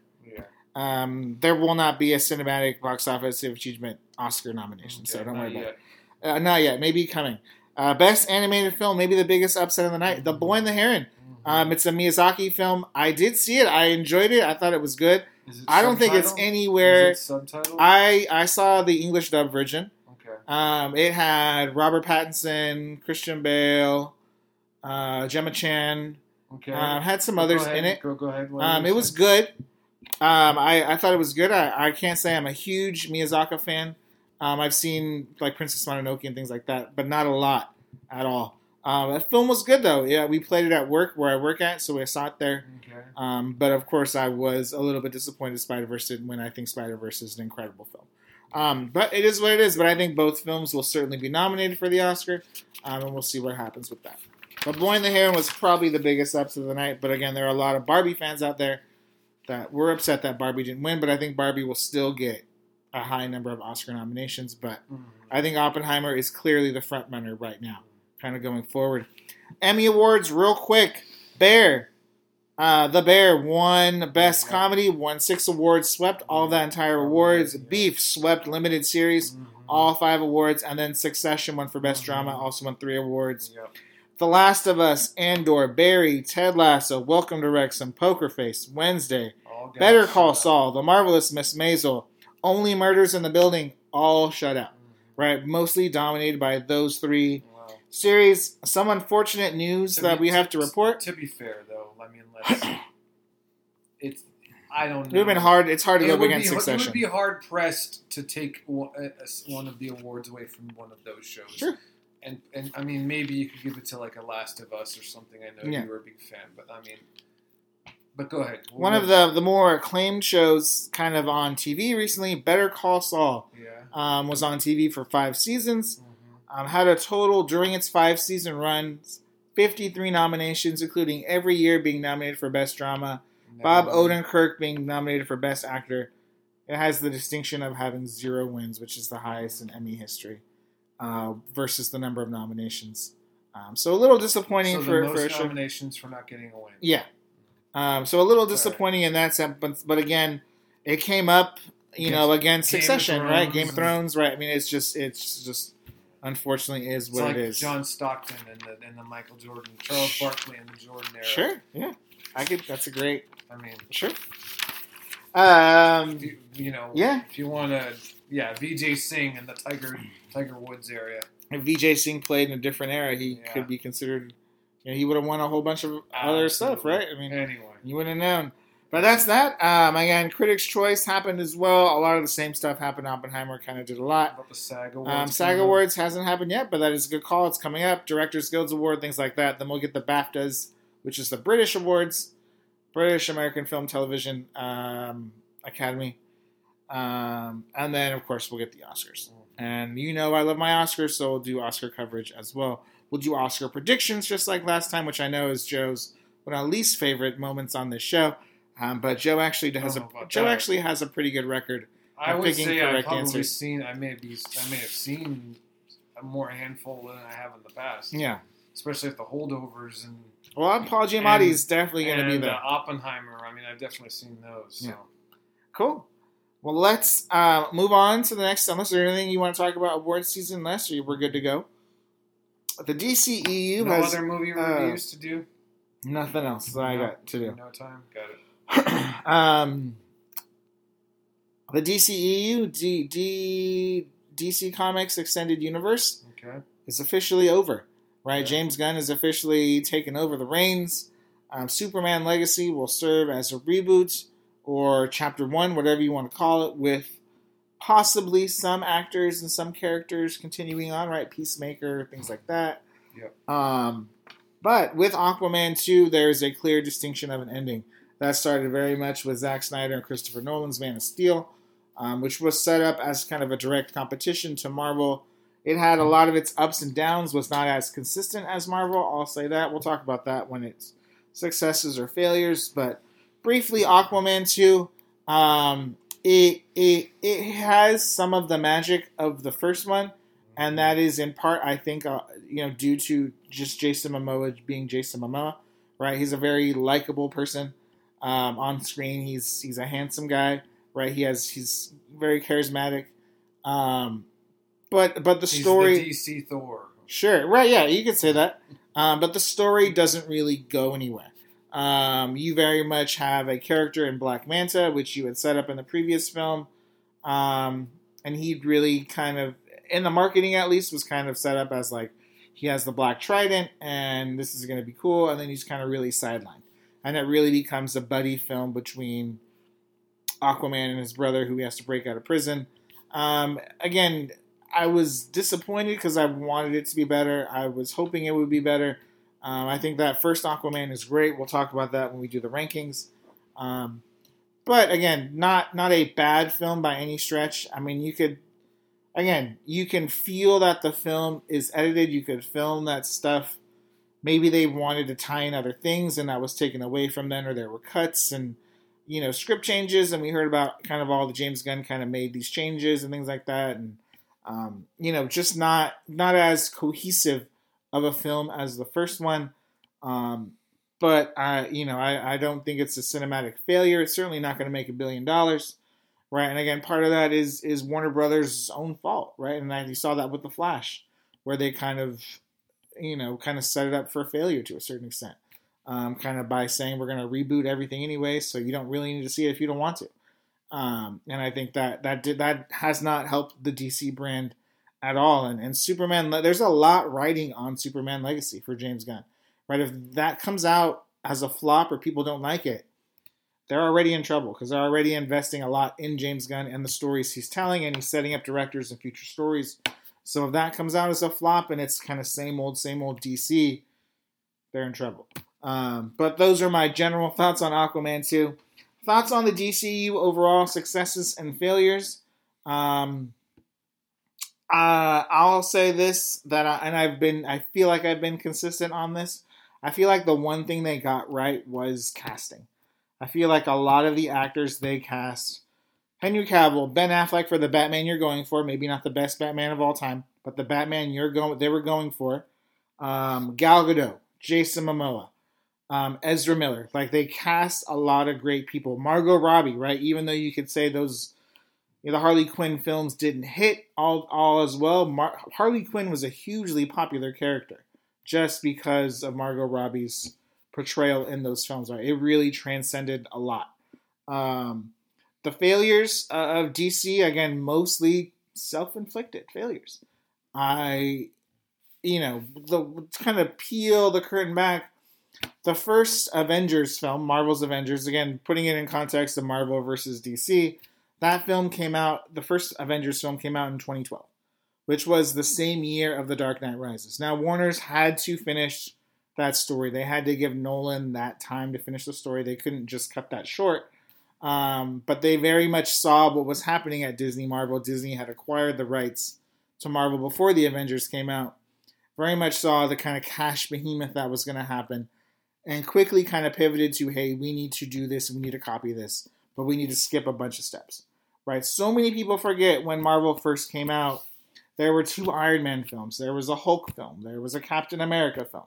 Um, there will not be a cinematic box office achievement Oscar nomination, so don't worry about it. Uh, not yet. Maybe coming. Uh, best animated film, maybe the biggest upset of the night, The Boy and the Heron. Mhm. Um, it's a Miyazaki film. I did see it. I enjoyed it. I thought it was good. Is it I don't think it's anywhere. It subtitled? I I saw the English dub version. okay. Um, it had Robert Pattinson, Christian Bale, uh, Gemma Chan. Okay. Um, had some Go others ahead, in it. Go, go ahead. What Um, it was good. Um, I, I thought it was good. I, I can't say I'm a huge Miyazaki fan. Um, I've seen like Princess Mononoke and things like that, but not a lot at all. Um, the film was good though. Yeah, we played it at work where I work at, so we saw it there. Okay. Um, but of course, I was a little bit disappointed Spider Verse did when I think Spider Verse is an incredible film. Um, but it is what it is. But I think both films will certainly be nominated for the Oscar, um, and we'll see what happens with that. But Boy and the Heron was probably the biggest upset of the night. But again, there are a lot of Barbie fans out there that were upset that Barbie didn't win. But I think Barbie will still get a high number of Oscar nominations. But Mhm. I think Oppenheimer is clearly the front runner right now, kind of going forward. Emmy Awards, real quick. Bear. Uh, the Bear won Best Yeah. Comedy, won six awards, swept all the entire awards. Yeah. Beef swept limited series, Mhm. all five awards, and then Succession won for Best Mhm. Drama, also won three awards. Yep. The Last of Us, Andor, Barry, Ted Lasso, Welcome to Wrexham, Poker Face, Wednesday, Better Call. Saul, The Marvelous Miss Maisel, Only Murders in the Building, all shut out Mhm. right? Mostly dominated by those three Wow. series. Some unfortunate news To that be- we have to report. To be fair, though, I mean, let's. it's. I don't know. It would have been hard. It's hard to It go against be, it would be hard pressed to take one, one of the awards away from one of those shows. Sure. And and I mean, maybe you could give it to like a Last of Us or something. I know Yeah. you were a big fan, but I mean, but go ahead. One of the the more acclaimed shows, kind of on TV recently, Better Call Saul, yeah. um, was on TV for five seasons. Mhm. Um, had a total during its five season runs, fifty three nominations, including every year being nominated for Best Drama. Bob Never- Odenkirk being nominated for Best Actor. It has the distinction of having zero wins, which is the highest in Emmy history, uh, versus the number of nominations. Um, so a little disappointing So for, the for most show. nominations for not getting a win. Yeah. Um, so a little Right. disappointing in that sense, but but again, it came up, you know, against Game Succession, right? Game of Thrones, right? I mean, it's just it's just unfortunately is It's what like it is. John Stockton and the, and the Michael Jordan, Charles Barkley and the Jordan era. Sure, yeah, I could. That's a great I mean, sure. Um, you, you know, Yeah. If you want to, yeah, Vijay Singh in the Tiger Tiger Woods area. if Vijay Singh played in a different era, he Yeah. could be considered. You know, he would have won a whole bunch of other stuff, right? I mean, Anyway, you wouldn't have known. But that's that. Um, again, Critics' Choice happened as well. A lot of the same stuff happened. Oppenheimer kind of did a lot. the SAG Awards. Um, SAG. Awards hasn't happened yet, but that is a good call. It's coming up. Directors Guilds Award, things like that. Then we'll get the BAFTAs, which is the British Awards, British American Film Television um, Academy. Um, and then, of course, we'll get the Oscars. And you know I love my Oscars, so we'll do Oscar coverage as well. We'll do Oscar predictions just like last time, which I know is Joe's one of my least favorite moments on this show. Um, but Joe actually has a Joe that. actually has a pretty good record. I would picking say I've probably answers. seen. I may be. I may have seen a more handful than I have in the past. Yeah. especially if the holdovers and Well, Paul Giamatti And- is definitely going to be there. uh, Oppenheimer. I mean, I've definitely seen those. So. Yeah. Cool. Well, let's uh, move on to the next. Unless there's anything you want to talk about award season, less, or we're good to go. The DCEU No has other movie uh, reviews to do. nothing else that I got to do. No time. Got it. um, the DCEU, D, D, DC Comics Extended Universe, Okay. is officially over. Right, Yeah. James Gunn has officially taken over the reins. Um, Superman Legacy will serve as a reboot or chapter one, whatever you want to call it, with possibly some actors and some characters continuing on. Right, Peacemaker, things like that. Yep. Um, but with Aquaman 2, there's a clear distinction of an ending. That started very much with Zack Snyder and Christopher Nolan's Man of Steel, um, which was set up as kind of a direct competition to Marvel. It had a lot of its ups and downs, was not as consistent as Marvel. I'll say that. We'll talk about that when it's successes or failures. But briefly, Aquaman 2, um, it, it, it has some of the magic of the first one and that is in part, I think, uh, you know, due to just Jason Momoa being Jason Momoa, right? He's a very likable person um, on screen. He's he's a handsome guy, right? He has he's very charismatic, um, but but the He's story, the DC Thor. Sure, right? Yeah, you could say that. Um, but the story doesn't really go anywhere. Um, you very much have a character in Black Manta, which you had set up in the previous film, um, and he really kind of, in the marketing at least, was kind of set up as like he has the Black Trident, and this is going to be cool, and then he's kind of really sidelined, and it really becomes a buddy film between Aquaman and his brother, who he has to break out of prison. Um, again, I was disappointed because I wanted it to be better. I was hoping it would be better. Um, I think that first Aquaman is great. We'll talk about that when we do the rankings. Um, but again, not not a bad film by any stretch. I mean, you could again, you can feel that the film is edited. You could film that stuff. Maybe they wanted to tie in other things, and that was taken away from them, or there were cuts and you know script changes. And we heard about kind of all the James Gunn kind of made these changes and things like that, and um, you know, just not not as cohesive of a film as the first one. Um, but I, you know, I, I don't think it's a cinematic failure. It's certainly not going to make a billion dollars, right? And again, part of that is is Warner Brothers' own fault, right? And I, you saw that with the Flash, where they kind of, you know, kind of set it up for a failure to a certain extent, um, kind of by saying we're going to reboot everything anyway, so you don't really need to see it if you don't want to. Um, and I think that that did that has not helped the DC brand at all. And and Superman, there's a lot riding on Superman Legacy for James Gunn, right? If that comes out as a flop or people don't like it, they're already in trouble because they're already investing a lot in James Gunn and the stories he's telling, and he's setting up directors and future stories. So if that comes out as a flop and it's kind of same old, same old DC, they're in trouble. Um, but those are my general thoughts on Aquaman 2 thoughts on the DCU overall successes and failures. Um, uh, I'll say this that I, and I've been I feel like I've been consistent on this. I feel like the one thing they got right was casting. I feel like a lot of the actors they cast Henry Cavill, Ben Affleck for the Batman you're going for, maybe not the best Batman of all time, but the Batman you're going they were going for. Um, Gal Gadot, Jason Momoa, um, Ezra Miller. Like they cast a lot of great people. Margot Robbie, right? Even though you could say those, you know, the Harley Quinn films didn't hit all all as well. Mar- Harley Quinn was a hugely popular character just because of Margot Robbie's portrayal in those films. Right? It really transcended a lot. Um, the failures uh, of DC again, mostly self-inflicted failures. I, you know, the kind of peel the curtain back the first Avengers film, Marvel's Avengers, again, putting it in context of Marvel versus DC, that film came out, the first Avengers film came out in 2012, which was the same year of The Dark Knight Rises. Now, Warner's had to finish that story. They had to give Nolan that time to finish the story. They couldn't just cut that short. Um, but they very much saw what was happening at Disney Marvel. Disney had acquired the rights to Marvel before the Avengers came out. Very much saw the kind of cash behemoth that was going to happen and quickly kind of pivoted to hey we need to do this we need to copy this but we need to skip a bunch of steps right so many people forget when marvel first came out there were two iron man films there was a hulk film there was a captain america film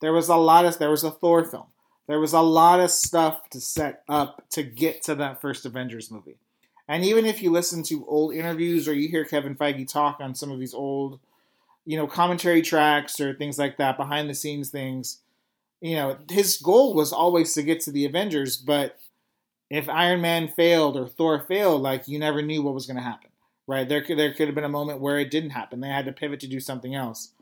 There was a lot of there was a Thor film. There was a lot of stuff to set up to get to that first Avengers movie. And even if you listen to old interviews or you hear Kevin Feige talk on some of these old, you know, commentary tracks or things like that, behind the scenes things, you know, his goal was always to get to the Avengers, but if Iron Man failed or Thor failed, like you never knew what was going to happen, right? There could there could have been a moment where it didn't happen. They had to pivot to do something else.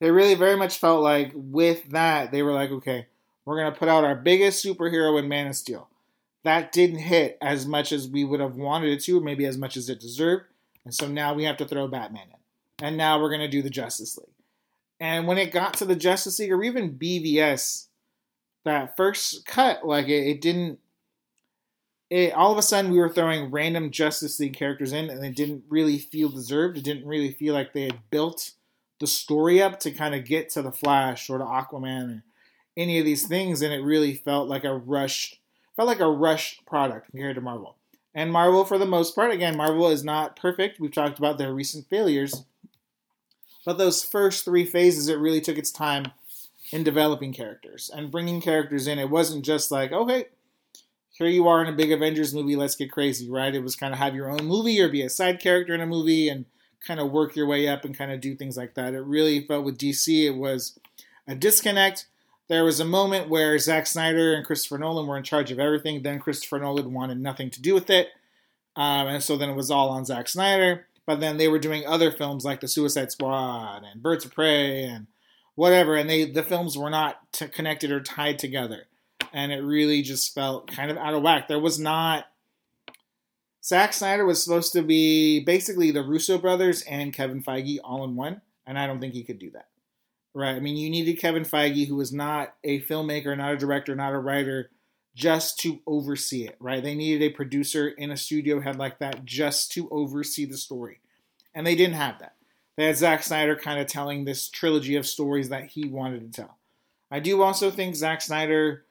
It really very much felt like with that they were like, okay, we're going to put out our biggest superhero in Man of Steel. That didn't hit as much as we would have wanted it to, or maybe as much as it deserved. And so now we have to throw Batman in. And now we're going to do the Justice League. And when it got to the Justice League or even BVS, that first cut, like it, it didn't. It, all of a sudden, we were throwing random Justice League characters in, and it didn't really feel deserved. It didn't really feel like they had built the story up to kind of get to the Flash or to Aquaman or any of these things, and it really felt like a rushed, felt like a rushed product compared to Marvel. And Marvel, for the most part, again, Marvel is not perfect. We've talked about their recent failures, but those first three phases, it really took its time in developing characters and bringing characters in. It wasn't just like, okay, here you are in a big Avengers movie, let's get crazy, right? It was kind of have your own movie or be a side character in a movie and kind of work your way up and kind of do things like that. It really felt with DC, it was a disconnect. There was a moment where Zack Snyder and Christopher Nolan were in charge of everything. Then Christopher Nolan wanted nothing to do with it. Um, and so then it was all on Zack Snyder. But then they were doing other films like The Suicide Squad and Birds of Prey and whatever. And they the films were not t- connected or tied together. And it really just felt kind of out of whack. There was not Zack Snyder was supposed to be basically the Russo brothers and Kevin Feige all in one, and I don't think he could do that. Right? I mean, you needed Kevin Feige, who was not a filmmaker, not a director, not a writer, just to oversee it. Right? They needed a producer in a studio head like that just to oversee the story, and they didn't have that. They had Zack Snyder kind of telling this trilogy of stories that he wanted to tell. I do also think Zack Snyder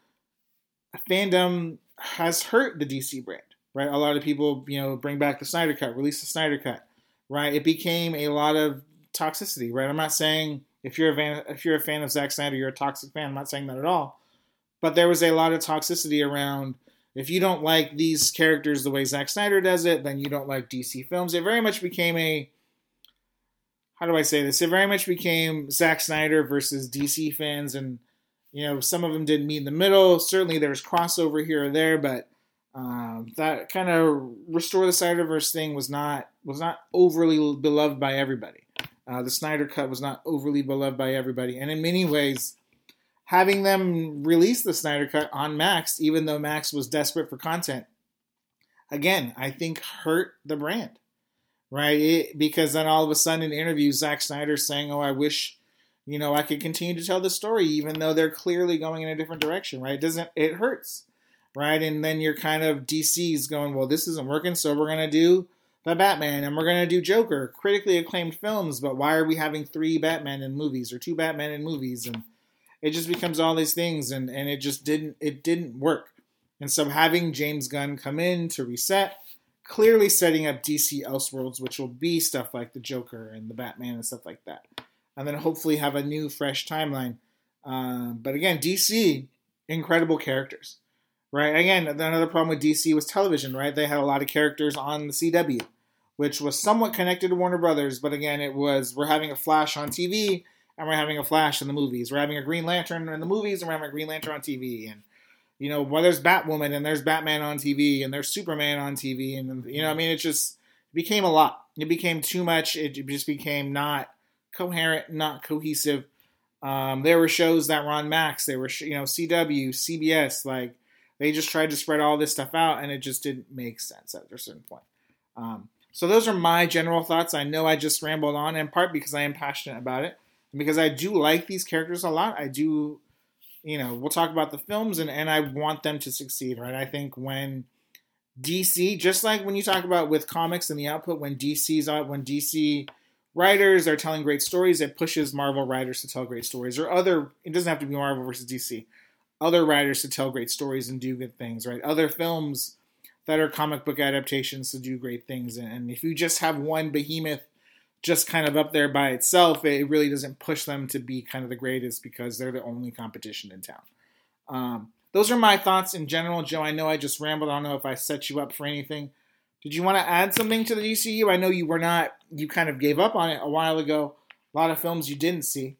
fandom has hurt the DC brand right? A lot of people, you know, bring back the Snyder Cut, release the Snyder Cut, right? It became a lot of toxicity, right? I'm not saying if you're a fan, if you're a fan of Zack Snyder, you're a toxic fan. I'm not saying that at all, but there was a lot of toxicity around. If you don't like these characters the way Zack Snyder does it, then you don't like DC films. It very much became a how do I say this? It very much became Zack Snyder versus DC fans, and you know some of them didn't meet in the middle. Certainly, there was crossover here or there, but um, that kind of restore the Snyderverse thing was not was not overly beloved by everybody. Uh, the Snyder Cut was not overly beloved by everybody, and in many ways, having them release the Snyder Cut on Max, even though Max was desperate for content, again, I think hurt the brand, right? It, because then all of a sudden in interviews, Zack Snyder saying, "Oh, I wish." You know, I could continue to tell the story, even though they're clearly going in a different direction, right? It doesn't, it hurts right? And then you're kind of DC's going, well, this isn't working, so we're gonna do the Batman and we're gonna do Joker, critically acclaimed films, but why are we having three Batman in movies or two Batman in movies? And it just becomes all these things, and and it just didn't it didn't work. And so having James Gunn come in to reset, clearly setting up DC Elseworlds, which will be stuff like the Joker and the Batman and stuff like that, and then hopefully have a new fresh timeline. Um, but again, DC incredible characters right? Again, another problem with DC was television, right? They had a lot of characters on the CW, which was somewhat connected to Warner Brothers, but again, it was we're having a Flash on TV and we're having a Flash in the movies. We're having a Green Lantern in the movies and we're having a Green Lantern on TV. And, you know, well, there's Batwoman and there's Batman on TV and there's Superman on TV. And, you know, I mean, it just became a lot. It became too much. It just became not coherent, not cohesive. Um, there were shows that were on Max. They were, you know, CW, CBS, like they just tried to spread all this stuff out, and it just didn't make sense at a certain point. Um, so those are my general thoughts. I know I just rambled on in part because I am passionate about it, and because I do like these characters a lot. I do, you know, we'll talk about the films, and and I want them to succeed, right? I think when DC, just like when you talk about with comics and the output, when DC's out, when DC writers are telling great stories, it pushes Marvel writers to tell great stories, or other. It doesn't have to be Marvel versus DC other writers to tell great stories and do good things, right? Other films that are comic book adaptations to do great things. And if you just have one behemoth just kind of up there by itself, it really doesn't push them to be kind of the greatest because they're the only competition in town. Um, those are my thoughts in general, Joe. I know I just rambled. I don't know if I set you up for anything. Did you want to add something to the DCU? I know you were not. You kind of gave up on it a while ago. A lot of films you didn't see.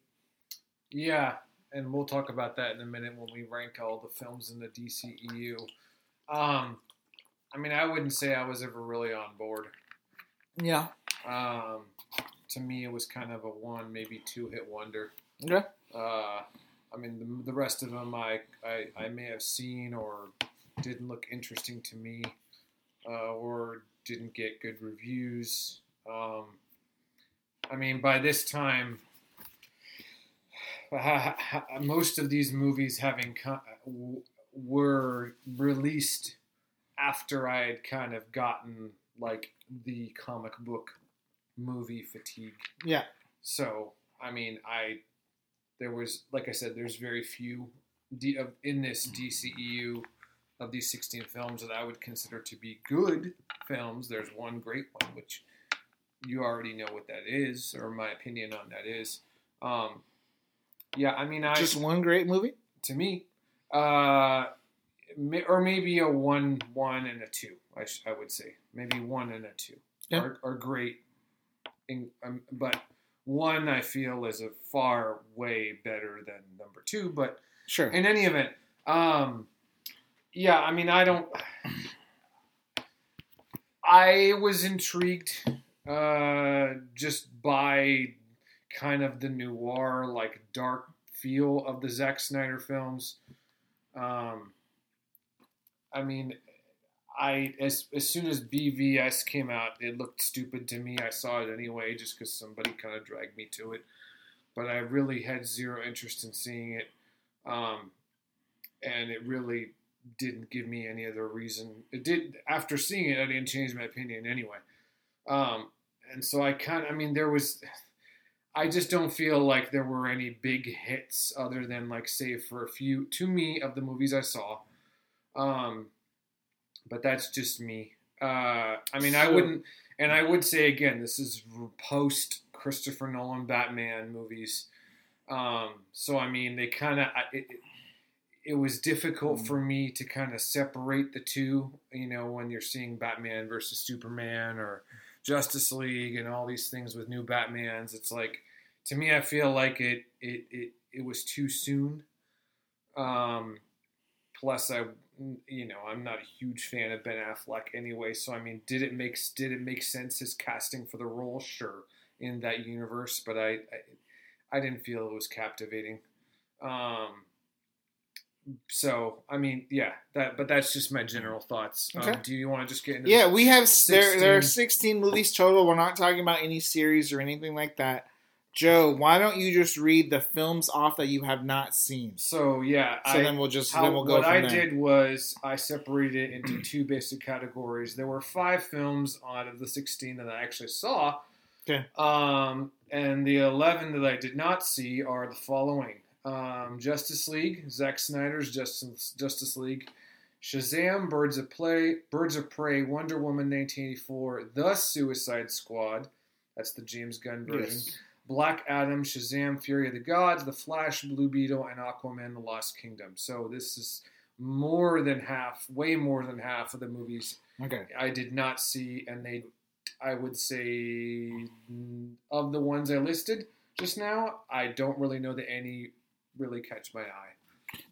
Yeah, and we'll talk about that in a minute when we rank all the films in the DCEU. Um, I mean, I wouldn't say I was ever really on board. Yeah. Um, to me, it was kind of a one, maybe two hit wonder. Okay. Uh, I mean, the, the rest of them I, I, I may have seen or didn't look interesting to me uh, or didn't get good reviews. Um, I mean, by this time, most of these movies having were released after I had kind of gotten like the comic book movie fatigue. Yeah. So I mean, I there was like I said, there's very few D, in this DCEU of these 16 films that I would consider to be good films. There's one great one, which you already know what that is, or my opinion on that is. Um, yeah, I mean, I just one great movie to me, uh, or maybe a one, one and a two. I, sh- I would say maybe one and a two yeah. are, are great, in, um, but one I feel is a far way better than number two. But sure, in any event, um, yeah, I mean, I don't. I was intrigued uh, just by kind of the noir, like dark feel of the Zack Snyder films. Um, I mean, I as as soon as BVS came out, it looked stupid to me. I saw it anyway, just because somebody kind of dragged me to it. But I really had zero interest in seeing it, um, and it really didn't give me any other reason. It did after seeing it, I didn't change my opinion anyway. Um, and so I kind of, I mean, there was, I just don't feel like there were any big hits other than like, save for a few to me of the movies I saw. Um, but that's just me. Uh, I mean, I wouldn't, and I would say again, this is post Christopher Nolan Batman movies. Um, so I mean, they kind of it, was difficult mm. for me to kind of separate the two. You know, when you're seeing Batman versus Superman or Justice League and all these things with new Batmans, it's like to me, I feel like it it it, it was too soon. Um, plus, I you know I'm not a huge fan of Ben Affleck anyway. So I mean, did it make did it make sense his casting for the role? Sure, in that universe, but I I, I didn't feel it was captivating. Um, so I mean, yeah, that but that's just my general thoughts. Um, okay. Um, do you want to just get into? Yeah, we have 16? there. There are sixteen movies total. We're not talking about any series or anything like that. Joe, why don't you just read the films off that you have not seen? So yeah, so I, then we'll just how, then we'll go. What I there. did was I separated it into two basic categories. There were five films out of the sixteen that I actually saw. Okay. Um, and the eleven that I did not see are the following: um, Justice League, Zack Snyder's Justice Justice League, Shazam, Birds of Play, Birds of Prey, Wonder Woman 1984, The Suicide Squad, that's the James Gunn version. Yes. Black Adam, Shazam, Fury of the Gods, The Flash, Blue Beetle, and Aquaman: The Lost Kingdom. So this is more than half, way more than half of the movies okay. I did not see, and they, I would say, of the ones I listed just now, I don't really know that any really catch my eye.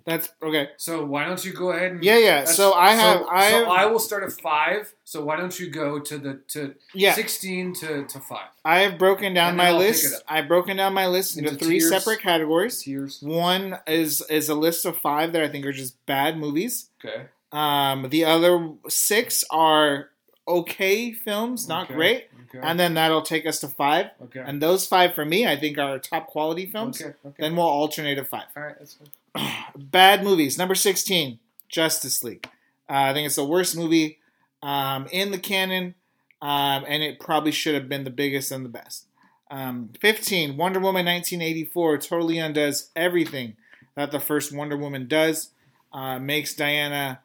That's okay. So why don't you go ahead and yeah yeah. So I have so, I so I will start at five. So why don't you go to the to yeah. sixteen to, to five? I have broken down my list. I've broken down my list into, into three tiers, separate categories. Tiers. One is is a list of five that I think are just bad movies. Okay. Um, the other six are okay films, not okay. great. Okay. And then that'll take us to five. Okay. And those five for me, I think, are top quality films. Okay. okay. Then we'll alternate at five. All right. That's Bad movies. Number 16, Justice League. Uh, I think it's the worst movie um, in the canon, um, and it probably should have been the biggest and the best. Um, 15, Wonder Woman 1984 totally undoes everything that the first Wonder Woman does. Uh, makes Diana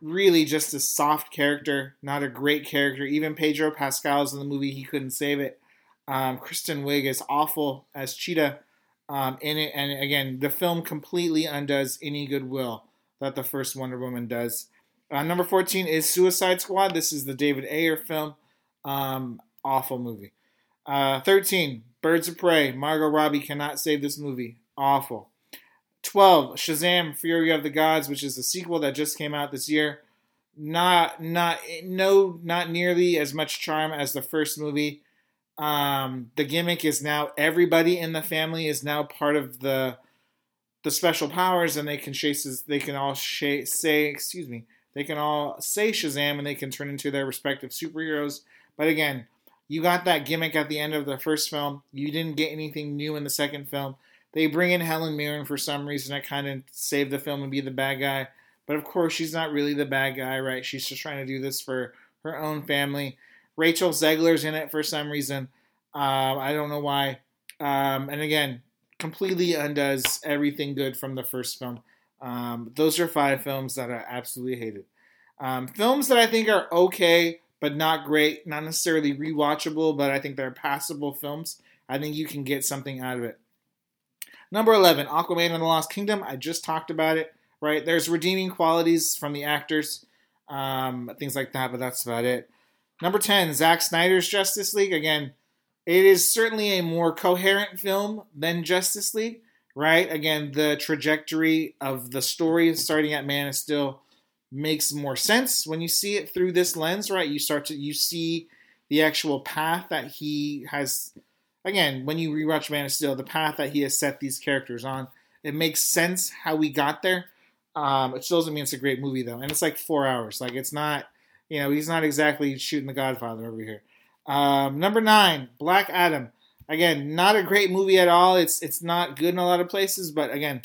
really just a soft character, not a great character. Even Pedro Pascal's in the movie, he couldn't save it. Um, Kristen Wiig is awful as Cheetah um, in it, and again, the film completely undoes any goodwill that the first Wonder Woman does. Uh, number 14 is Suicide Squad. This is the David Ayer film. Um, awful movie. Uh, 13, Birds of Prey. Margot Robbie cannot save this movie. Awful. 12, Shazam: Fury of the Gods, which is a sequel that just came out this year. Not, not, no, not nearly as much charm as the first movie. Um, the gimmick is now everybody in the family is now part of the the special powers, and they can chase. They can all sh- say, excuse me, they can all say Shazam, and they can turn into their respective superheroes. But again, you got that gimmick at the end of the first film. You didn't get anything new in the second film. They bring in Helen Mirren for some reason to kind of save the film and be the bad guy. But of course, she's not really the bad guy, right? She's just trying to do this for her own family. Rachel Zegler's in it for some reason. Uh, I don't know why. Um, and again, completely undoes everything good from the first film. Um, those are five films that I absolutely hated. Um, films that I think are okay, but not great, not necessarily rewatchable, but I think they're passable films. I think you can get something out of it. Number 11, Aquaman and the Lost Kingdom. I just talked about it, right? There's redeeming qualities from the actors, um, things like that, but that's about it. Number 10, Zack Snyder's Justice League. Again, it is certainly a more coherent film than Justice League, right? Again, the trajectory of the story starting at Man of Steel makes more sense when you see it through this lens, right? You start to you see the actual path that he has again, when you rewatch Man of Steel, the path that he has set these characters on, it makes sense how we got there. Um, it still doesn't mean it's a great movie though, and it's like four hours. Like it's not, you know, he's not exactly shooting the Godfather over here. Um, number nine, Black Adam. Again, not a great movie at all. It's it's not good in a lot of places, but again,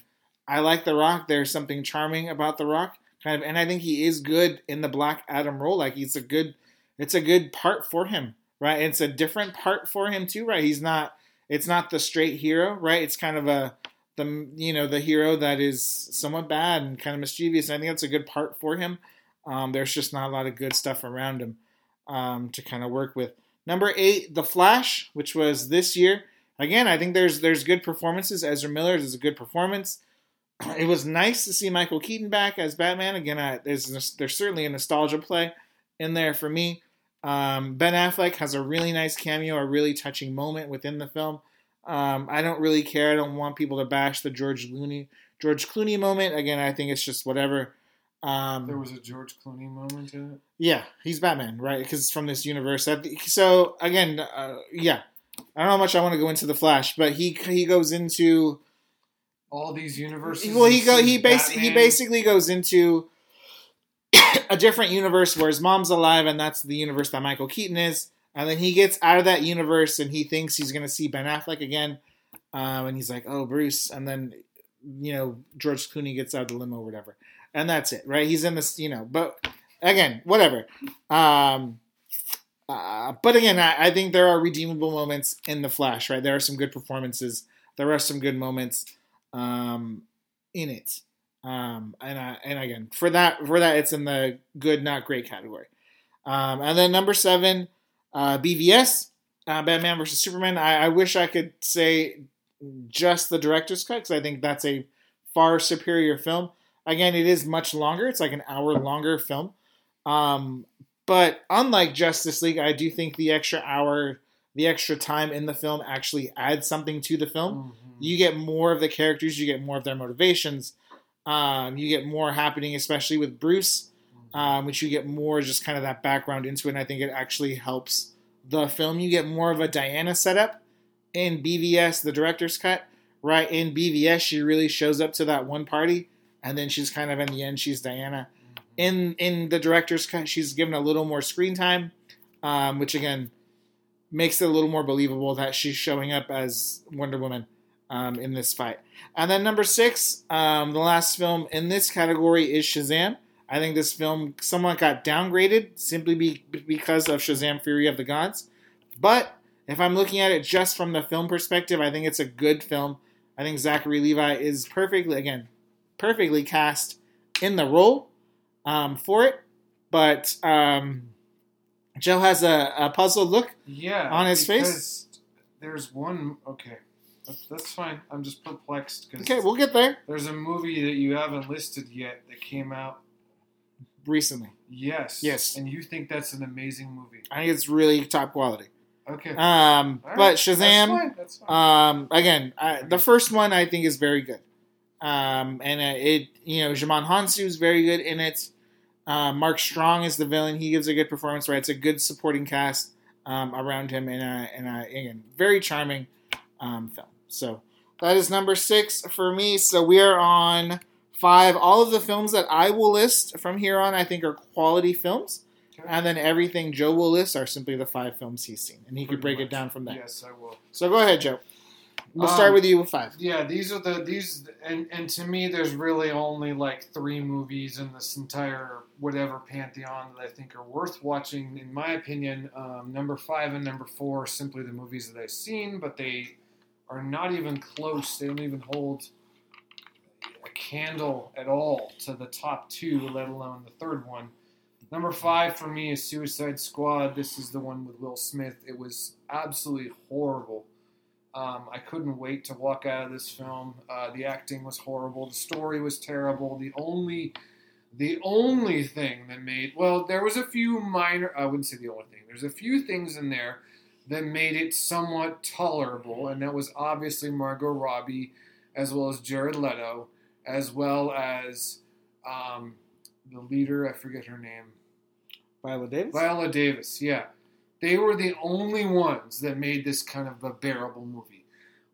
I like The Rock. There's something charming about The Rock, kind of, and I think he is good in the Black Adam role. Like he's a good, it's a good part for him right? It's a different part for him too, right? He's not it's not the straight hero, right? It's kind of a the you know the hero that is somewhat bad and kind of mischievous. And I think that's a good part for him. Um, there's just not a lot of good stuff around him um, to kind of work with. Number eight, The Flash, which was this year. Again, I think there's there's good performances. Ezra Miller is a good performance. It was nice to see Michael Keaton back as Batman. Again, I, there's there's certainly a nostalgia play in there for me. Um, ben Affleck has a really nice cameo, a really touching moment within the film. Um, I don't really care. I don't want people to bash the George Clooney George Clooney moment. Again, I think it's just whatever. Um, there was a George Clooney moment in it. Yeah, he's Batman, right? Because it's from this universe. So again, uh, yeah, I don't know how much I want to go into the Flash, but he he goes into all these universes. Well, he go he basically he basically goes into a different universe where his mom's alive, and that's the universe that Michael Keaton is. And then he gets out of that universe, and he thinks he's going to see Ben Affleck again. Um, and he's like, "Oh, Bruce," and then you know George Clooney gets out of the limo or whatever, and that's it, right? He's in this, you know. But again, whatever. Um, uh, but again, I, I, think there are redeemable moments in the Flash, right? There are some good performances. There are some good moments um, in it. Um, and and again, for that for that, it's in the good, not great category. Um, and then number seven, uh, BVS, uh, Batman versus Superman. I, I, wish I could say just the director's cut because I think that's a far superior film. Again, it is much longer. It's like an hour longer film. Um, but unlike Justice League, I do think the extra hour, the extra time in the film actually adds something to the film. Mm-hmm. You get more of the characters, you get more of their motivations. Um, you get more happening, especially with Bruce, um, which you get more just kind of that background into it. And I think it actually helps the film. You get more of a Diana setup in BVS, the director's cut. Right in BVS, she really shows up to that one party, and then she's kind of in the end, she's Diana. In in the director's cut, she's given a little more screen time, um, which again makes it a little more believable that she's showing up as Wonder Woman um, in this fight. And then number six, um, the last film in this category is Shazam. I think this film somewhat got downgraded simply be, because of Shazam Fury of the Gods. But if I'm looking at it just from the film perspective, I think it's a good film. I think Zachary Levi is perfectly, again, perfectly cast in the role um, for it. But um, Joe has a, a puzzled look yeah, on his face there's one. Okay, that's, fine. I'm just perplexed because Okay, we'll get there there's a movie that you haven't listed yet that came out. recently. Yes. Yes. And you think that's an amazing movie? I think it's really top quality. Okay. Um, All but right, Shazam. That's fine. That's fine. Um, again, I, the first one I think is very good. Um, and uh, it, you know, Djimon Hounsou is very good in it. Uh, Mark Strong is the villain. He gives a good performance. Right, it's a good supporting cast um, around him, and a, and a, again, very charming um, film. So that is number six for me. So we are on five. All of the films that I will list from here on, I think, are quality films. Okay. And then everything Joe will list are simply the five films he's seen, and he could break it down from there. Yes, I will. So go ahead, Joe. We'll Um, start with you with five. Yeah, these are the these and and to me, there's really only like three movies in this entire whatever pantheon that I think are worth watching. In my opinion, um, number five and number four are simply the movies that I've seen, but they are not even close. They don't even hold a candle at all to the top two, let alone the third one. Number five for me is Suicide Squad. This is the one with Will Smith. It was absolutely horrible. Um, I couldn't wait to walk out of this film. Uh, the acting was horrible. The story was terrible. The only, the only thing that made well, there was a few minor. I wouldn't say the only thing. There's a few things in there that made it somewhat tolerable, and that was obviously Margot Robbie, as well as Jared Leto, as well as um, the leader. I forget her name. Viola Davis. Viola Davis, yeah. They were the only ones that made this kind of a bearable movie.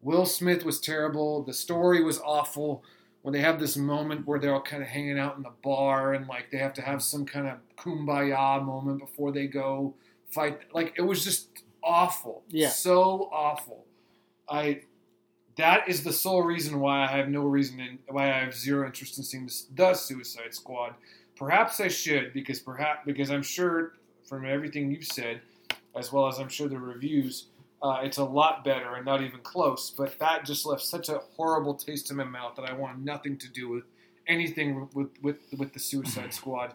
Will Smith was terrible. The story was awful. When they have this moment where they're all kind of hanging out in the bar and like they have to have some kind of kumbaya moment before they go fight. Like it was just awful. Yeah. So awful. I. That is the sole reason why I have no reason in, why I have zero interest in seeing this, the Suicide Squad. Perhaps I should because perhaps because I'm sure from everything you've said, as well as I'm sure the reviews, uh, it's a lot better and not even close. But that just left such a horrible taste in my mouth that I want nothing to do with anything with with with the Suicide Squad.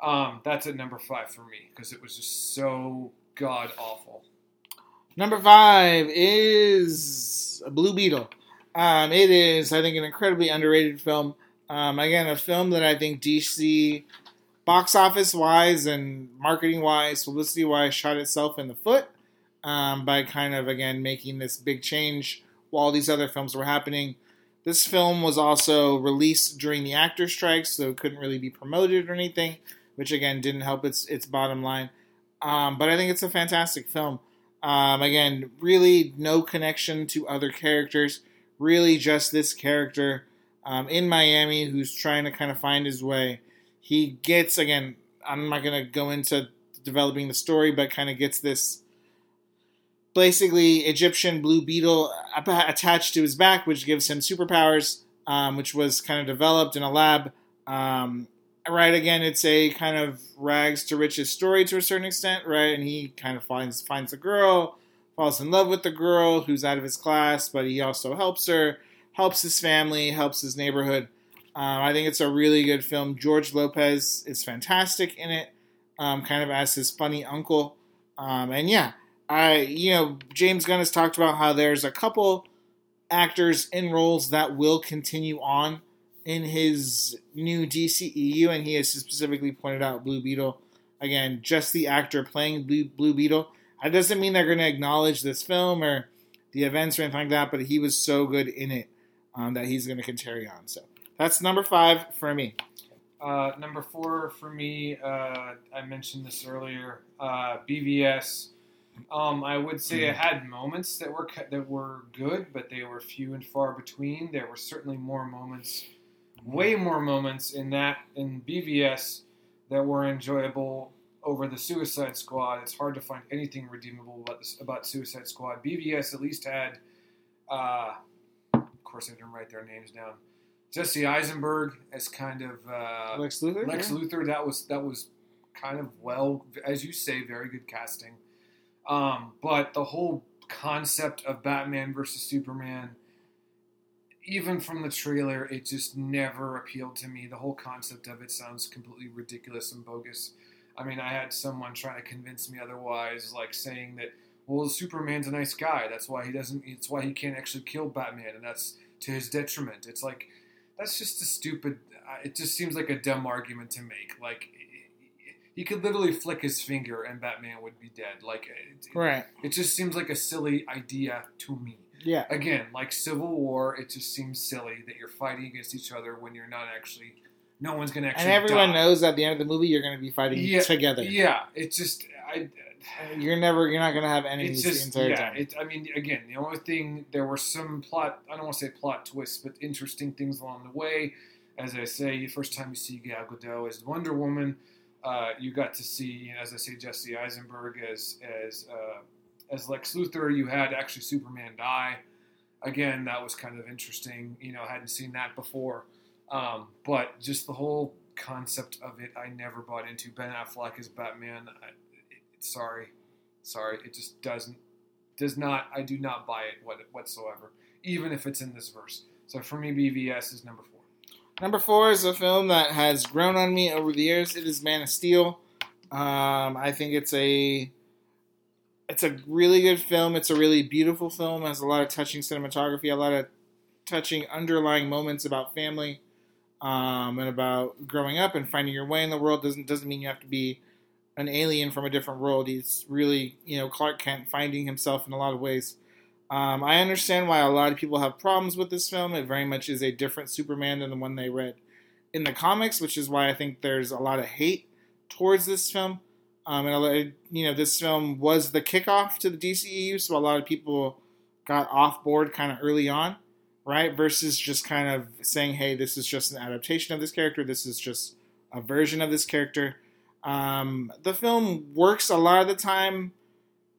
Um, that's at number five for me because it was just so god awful. Number five is Blue Beetle. Um, it is, I think, an incredibly underrated film. Um, again, a film that I think DC, box office wise and marketing wise, publicity wise, shot itself in the foot um, by kind of, again, making this big change while these other films were happening. This film was also released during the actor strikes, so it couldn't really be promoted or anything, which again didn't help its its bottom line. Um, but I think it's a fantastic film. Um, again, really no connection to other characters. Really, just this character um, in Miami who's trying to kind of find his way. He gets again. I'm not going to go into developing the story, but kind of gets this basically Egyptian blue beetle attached to his back, which gives him superpowers, um, which was kind of developed in a lab. Um, right again, it's a kind of rags to riches story to a certain extent, right? And he kind of finds finds a girl, falls in love with the girl who's out of his class, but he also helps her, helps his family, helps his neighborhood. Um, I think it's a really good film. George Lopez is fantastic in it, um, kind of as his funny uncle. Um, and yeah, I you know James Gunn has talked about how there's a couple actors in roles that will continue on in his new DCEU, and he has specifically pointed out Blue Beetle. Again, just the actor playing Blue, Blue Beetle. That doesn't mean they're going to acknowledge this film or the events or anything like that, but he was so good in it um, that he's going to carry on. So that's number five for me. Uh, number four for me, uh, I mentioned this earlier. Uh, BVS. Um, I would say it had moments that were that were good, but they were few and far between. There were certainly more moments, way more moments in that in BVS that were enjoyable over the Suicide Squad. It's hard to find anything redeemable about this about Suicide Squad. BVS at least had, uh, of course, I didn't write their names down. Jesse Eisenberg as kind of uh, Lex Luthor. Lex yeah. Luthor. That was that was kind of well, as you say, very good casting. Um, but the whole concept of Batman versus Superman, even from the trailer, it just never appealed to me. The whole concept of it sounds completely ridiculous and bogus. I mean, I had someone trying to convince me otherwise, like saying that well, Superman's a nice guy. That's why he doesn't. It's why he can't actually kill Batman, and that's to his detriment. It's like that's just a stupid. uh, It just seems like a dumb argument to make. Like he could literally flick his finger and Batman would be dead. Like it, Right. it just seems like a silly idea to me. Yeah. Again, like Civil War, it just seems silly that you're fighting against each other when you're not actually. No one's gonna actually. And everyone die. knows at the end of the movie you're going to be fighting Yeah, together. Yeah, it's just I. You're never. You're not going to have enemies It's just the entire yeah. time. It, I mean, again, the only thing there were some plot. I don't want to say plot twists, but interesting things along the way. As I say, the first time you see Gal Gadot as Wonder Woman, uh, you got to see, as I say, Jesse Eisenberg as as uh, as Lex Luthor. You had actually Superman die. Again, that was kind of interesting. You know, I hadn't seen that before. Um, but just the whole concept of it, I never bought into. Ben Affleck as Batman. I, it, sorry, sorry, it just doesn't does not. I do not buy it what, whatsoever, even if it's in this verse. So for me, BVS is number four. Number four is a film that has grown on me over the years. It is Man of Steel. Um, I think it's a it's a really good film. It's a really beautiful film. It has a lot of touching cinematography, a lot of touching underlying moments about family um, and about growing up and finding your way in the world. Doesn't doesn't mean you have to be an alien from a different world. He's really you know Clark Kent finding himself in a lot of ways. Um, I understand why a lot of people have problems with this film. It very much is a different Superman than the one they read in the comics, which is why I think there's a lot of hate towards this film. Um, and you know, this film was the kickoff to the DCEU, so a lot of people got off board kind of early on, right? Versus just kind of saying, "Hey, this is just an adaptation of this character. This is just a version of this character." Um, the film works a lot of the time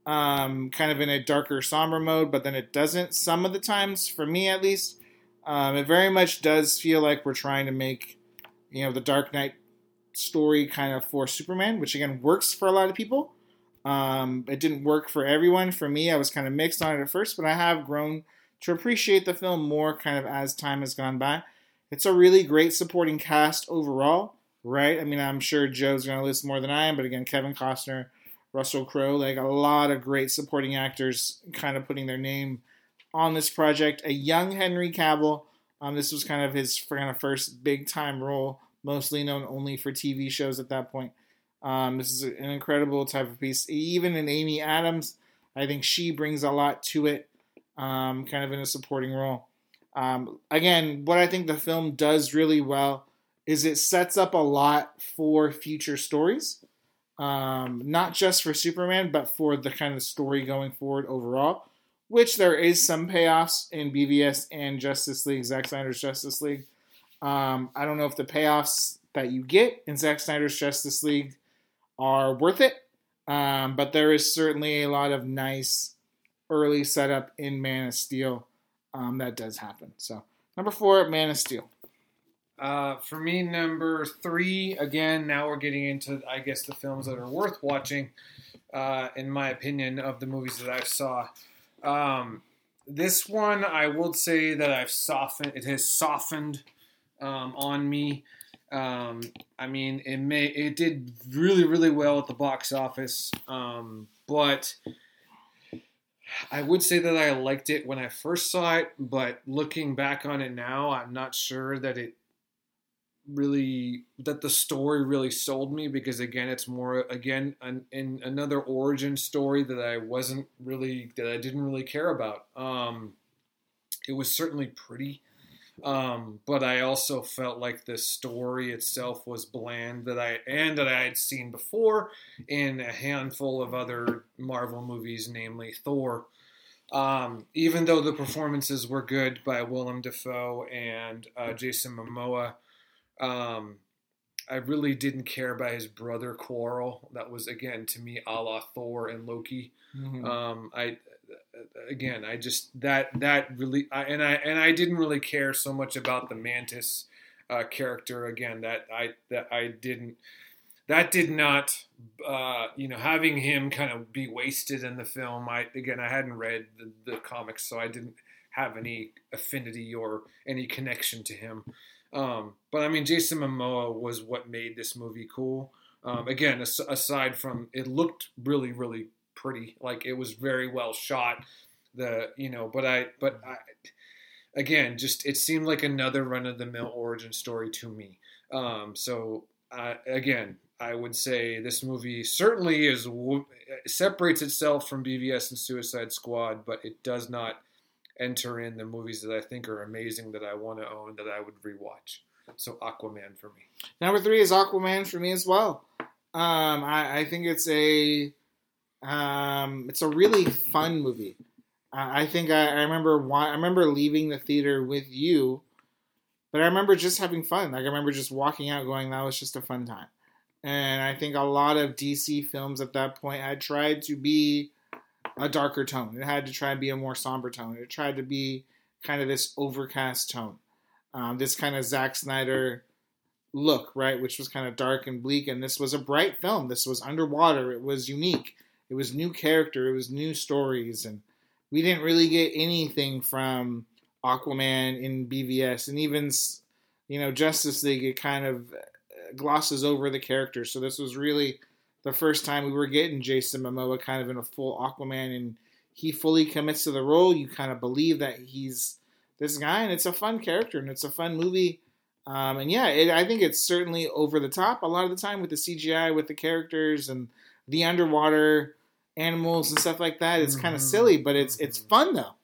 um, kind of in a darker, somber mode, but then it doesn't some of the times, for me at least. Um, it very much does feel like we're trying to make, you know, the Dark Knight story kind of for Superman, which again works for a lot of people. Um, it didn't work for everyone. For me, I was kind of mixed on it at first, but I have grown to appreciate the film more kind of as time has gone by. It's a really great supporting cast overall, right? I mean, I'm sure Joe's going to list more than I am, but again, Kevin Costner, Russell Crowe, like a lot of great supporting actors kind of putting their name on this project. A young Henry Cavill. Um, this was kind of his kind of first big time role, mostly known only for TV shows at that point. Um, this is an incredible type of piece. Even in Amy Adams, I think she brings a lot to it, um, kind of in a supporting role. Um, again, what I think the film does really well is it sets up a lot for future stories um, not just for Superman, but for the kind of story going forward overall. Which there is some payoffs in BVS and Justice League, Zack Snyder's Justice League. Um, I don't know if the payoffs that you get in Zack Snyder's Justice League are worth it, um, but there is certainly a lot of nice early setup in Man of Steel um, that does happen. So number four, Man of Steel. Uh, for me, number three, again, now we're getting into, I guess, the films that are worth watching, uh, in my opinion, of the movies that I saw. Um, this one, I will say that I've softened, it has softened um, on me. Um, I mean, it may, it did really, really well at the box office, um, but I would say that I liked it when I first saw it, but looking back on it now, I'm not sure that it really that the story really sold me because again it's more again an, in another origin story that I wasn't really that I didn't really care about um it was certainly pretty um but I also felt like the story itself was bland that I and that I had seen before in a handful of other Marvel movies namely Thor um, even though the performances were good by Willem Dafoe and uh, Jason Momoa, um, I really didn't care about his brother quarrel. That was again to me a la Thor and Loki. Mm-hmm. Um, I again, I just that that really, I, and I and I didn't really care so much about the Mantis uh, character. Again, that I that I didn't. That did not, uh, you know, having him kind of be wasted in the film. I again, I hadn't read the, the comics, so I didn't have any affinity or any connection to him. Um, but I mean, Jason Momoa was what made this movie cool. Um, again, as, aside from it looked really, really pretty. Like it was very well shot. The you know, but I but I again just it seemed like another run of the mill origin story to me. Um, so uh, again, I would say this movie certainly is separates itself from BVS and Suicide Squad, but it does not enter in the movies that I think are amazing that I want to own that I would rewatch. So Aquaman for me. Number three is Aquaman for me as well. Um, I, I, think it's a um, it's a really fun movie. I, think I, I remember I remember leaving the theater with you, but I remember just having fun. Like I remember just walking out, going, "That was just a fun time." And I think a lot of DC films at that point had tried to be a darker tone. It had to try and be a more somber tone. It tried to be kind of this overcast tone, um, this kind of Zack Snyder look, right? Which was kind of dark and bleak. And this was a bright film. This was underwater. It was unique. It was new character. It was new stories, and we didn't really get anything from Aquaman in BVS, and even you know Justice League. It kind of glosses over the character. So this was really the first time we were getting Jason Momoa kind of in a full Aquaman, and he fully commits to the role. You kind of believe that he's this guy, and it's a fun character, and it's a fun movie. Um, and yeah, it, I think it's certainly over the top a lot of the time with the CGI, with the characters and the underwater animals and stuff like that. It's mm-hmm. kind of silly, but it's it's mm-hmm. fun though,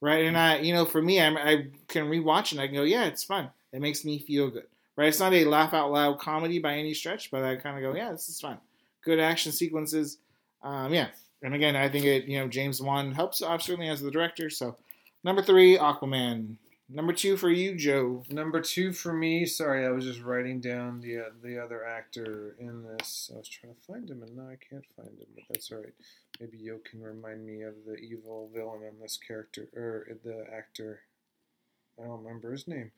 right? And I, you know, for me, I'm, I can rewatch it. and I can go, yeah, it's fun. It makes me feel good, right? It's not a laugh out loud comedy by any stretch, but I kind of go, yeah, this is fun good action sequences. Um, yeah, and again, I think it you know James Wan helps off certainly as the director. So number three, Aquaman. Number two for you, Joe. Number two for me. Sorry, I was just writing down the uh, the other actor in this. I was trying to find him, and now I can't find him. But that's all right. Maybe Yo can remind me of the evil villain in this character or the actor. I don't remember his name.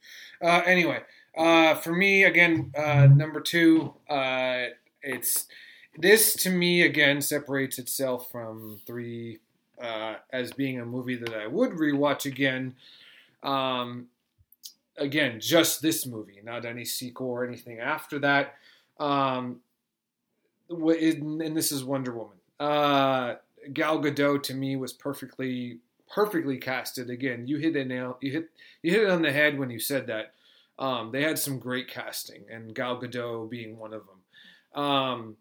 Uh, anyway, uh, for me again, uh, number two. Uh, it's this to me again separates itself from three uh, as being a movie that I would rewatch again. Um, again, just this movie, not any sequel or anything after that. Um, and this is Wonder Woman. Uh, Gal Gadot to me was perfectly perfectly casted. Again, you hit a nail. You hit you hit it on the head when you said that. Um, they had some great casting, and Gal Gadot being one of them. Um,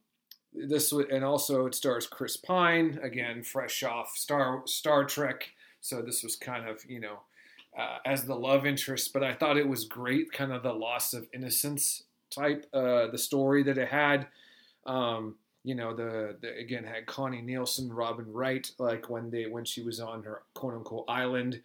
this and also it stars Chris Pine again, fresh off Star Star Trek. So this was kind of you know uh, as the love interest, but I thought it was great, kind of the loss of innocence type, uh, the story that it had. Um, you know, the, the, again had Connie Nielsen, Robin Wright, like when they when she was on her quote unquote island.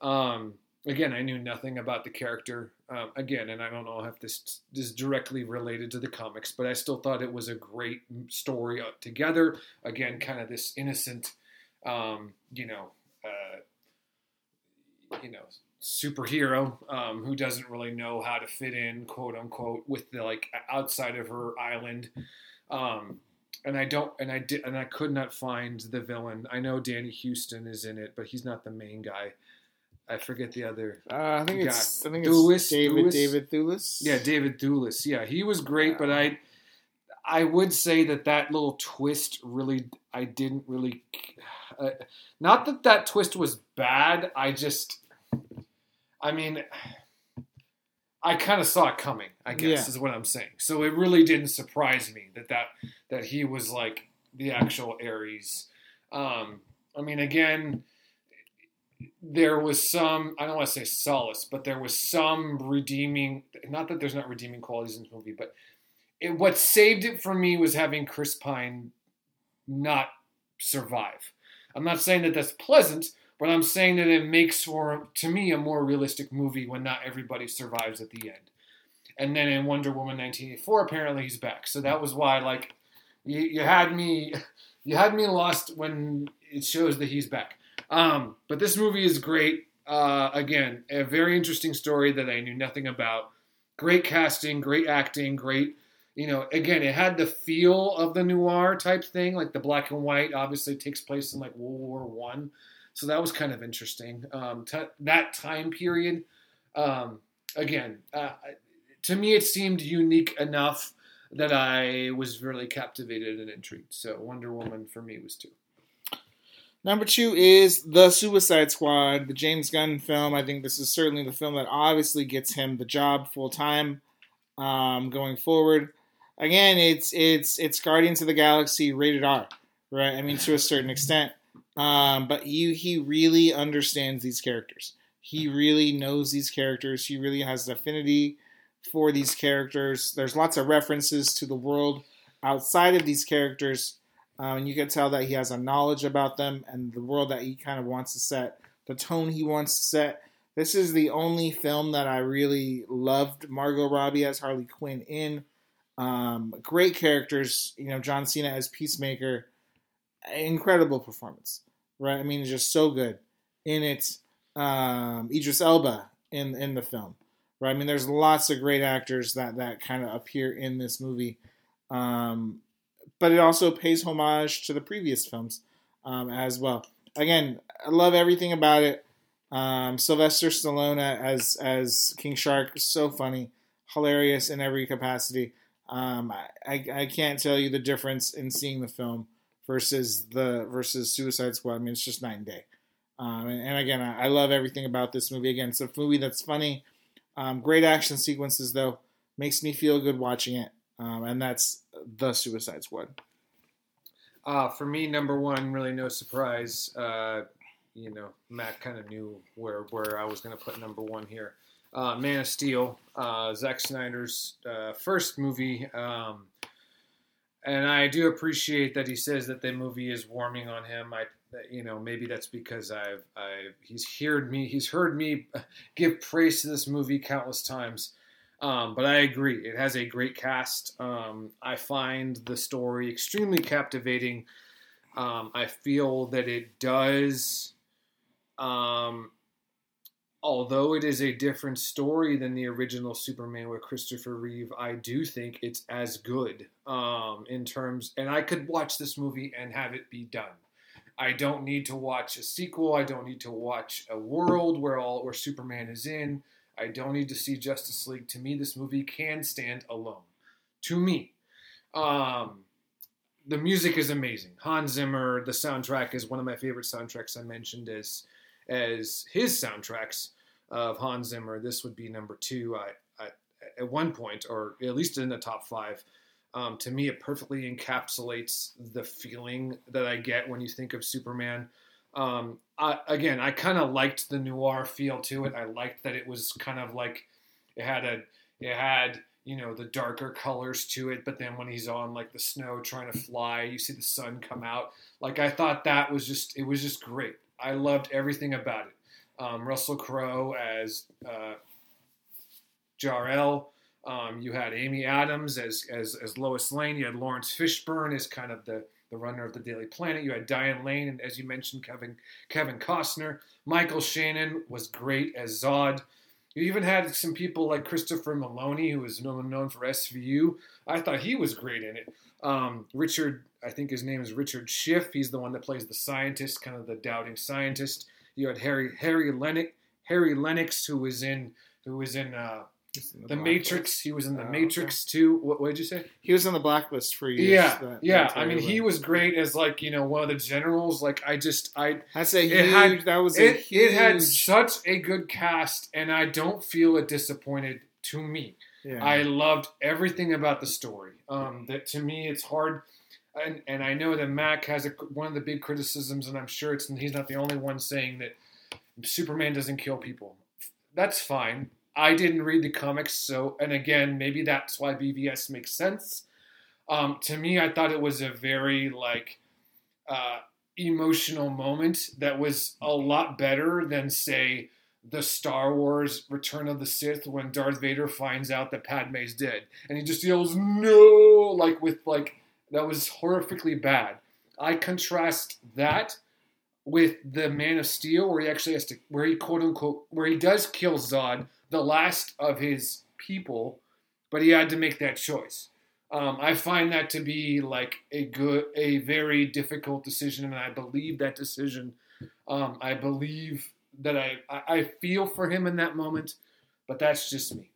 Um, again, I knew nothing about the character. Um, again, and I don't know if this is directly related to the comics, but I still thought it was a great story together. Again, kind of this innocent, um, you know, uh, you know, superhero um, who doesn't really know how to fit in, quote unquote, with the like outside of her island. Um, and I don't, and I did, and I could not find the villain. I know Danny Huston is in it, but he's not the main guy. I forget the other. Uh, I think it's I think Thewlis, it's David Thewlis? David Thewlis. Yeah, David Thewlis. Yeah, he was great, but I I would say that that little twist really I didn't really. Uh, not that that twist was bad. I just, I mean, I kind of saw it coming. I guess yeah. is what I'm saying. So it really didn't surprise me that that that he was like the actual Ares. Um, I mean, again there was some I don't want to say solace, but there was some redeeming. Not that there's not redeeming qualities in this movie, but it, what saved it for me was having Chris Pine not survive. I'm not saying that that's pleasant, but I'm saying that it makes for to me a more realistic movie when not everybody survives at the end. And then in Wonder Woman 1984, apparently he's back. So that was why, like, you, you had me, you had me lost when it shows that he's back. Um, but this movie is great. Uh, again, a very interesting story that I knew nothing about. Great casting, great acting, great. You know, again, it had the feel of the noir type thing, like the black and white. Obviously, takes place in like World War One, so that was kind of interesting. Um, t- that time period, um, again, uh, to me, it seemed unique enough that I was really captivated and intrigued. So, Wonder Woman for me was two. Number two is The Suicide Squad, the James Gunn film. I think this is certainly the film that obviously gets him the job full time um, going forward. Again, it's it's it's Guardians of the Galaxy rated R, right? I mean, to a certain extent, um, but you he really understands these characters. He really knows these characters. He really has an affinity for these characters. There's lots of references to the world outside of these characters um, and you can tell that he has a knowledge about them and the world that he kind of wants to set, the tone he wants to set. This is the only film that I really loved Margot Robbie as Harley Quinn in. Um, great characters, you know, John Cena as Peacemaker, incredible performance, right? I mean, just so good in it. Um, Idris Elba in in the film, right? I mean, there's lots of great actors that that kind of appear in this movie. Um, but it also pays homage to the previous films um, as well. Again, I love everything about it. Um, Sylvester Stallone as as King Shark, so funny, hilarious in every capacity. Um, I, I can't tell you the difference in seeing the film versus the versus Suicide Squad. I mean, it's just night and day. Um, and, and, again, I, I, love everything about this movie. Again, it's a movie that's funny, um, great action sequences though, makes me feel good watching it um, and that's the Suicide Squad. Uh, for me, number one, really no surprise. Uh, you know, Mac kind of knew where where I was going to put number one here. Uh, Man of Steel, uh, Zack Snyder's uh, first movie, um, and I do appreciate that he says that the movie is warming on him. I, you know, maybe that's because I've, I've he's heard me, he's heard me give praise to this movie countless times. Um, but I agree, it has a great cast. Um, I find the story extremely captivating. Um, I feel that it does, um, although it is a different story than the original Superman with Christopher Reeve, I do think it's as good um, in terms. And I could watch this movie and have it be done. I don't need to watch a sequel. I don't need to watch a world where all where Superman is in. I don't need to see Justice League. To me, this movie can stand alone. To me, um, the music is amazing. Hans Zimmer, the soundtrack is one of my favorite soundtracks. I mentioned as as his soundtracks of Hans Zimmer. This would be number two. I, I at one point, or at least in the top five. Um, to me, it perfectly encapsulates the feeling that I get when you think of Superman. Um, I, again, I kind of liked the noir feel to it. I liked that it was kind of like it had a it had you know the darker colors to it. But then when he's on like the snow trying to fly, you see the sun come out. Like I thought that was just it was just great. I loved everything about it. Um, Russell Crowe as uh. Um, you had Amy Adams as, as as Lois Lane. You had Laurence Fishburne as kind of the the runner of the Daily Planet. You had Diane Lane, and as you mentioned, Kevin Kevin Costner. Michael Shannon was great as Zod. You even had some people like Christopher Meloni, who was known for SVU. I thought he was great in it. Um, Richard, I think his name is Richard Schiff. He's the one that plays the scientist, kind of the doubting scientist. You had Harry Harry Lennix, Harry Lennix, who was in who was in uh, the, the Matrix. He was in the oh, Matrix okay. too. What, what, did you say? He was in the Blacklist for years. Yeah, that, yeah. That I mean, he was great as like you know one of the generals. Like I just I. That's a huge. Had, that was it. Huge... It had such a good cast, and I don't feel it disappointed to me. Yeah. I loved everything about the story. Um, that to me, it's hard. And, and I know that Mac has a, one of the big criticisms, and I'm sure it's he's not the only one saying that Superman doesn't kill people. That's fine I didn't read the comics, so and again, maybe that's why BVS makes sense. Um, to me, I thought it was a very like uh, emotional moment that was a lot better than say the Star Wars Return of the Sith when Darth Vader finds out that Padme's dead and he just yells no like with like that was horrifically bad. I contrast that with the Man of Steel where he actually has to where he quote unquote where he does kill Zod the last of his people, but he had to make that choice. Um, I find that to be like a good, a very difficult decision, and I believe that decision. Um, I believe that I, I feel for him in that moment, but that's just me.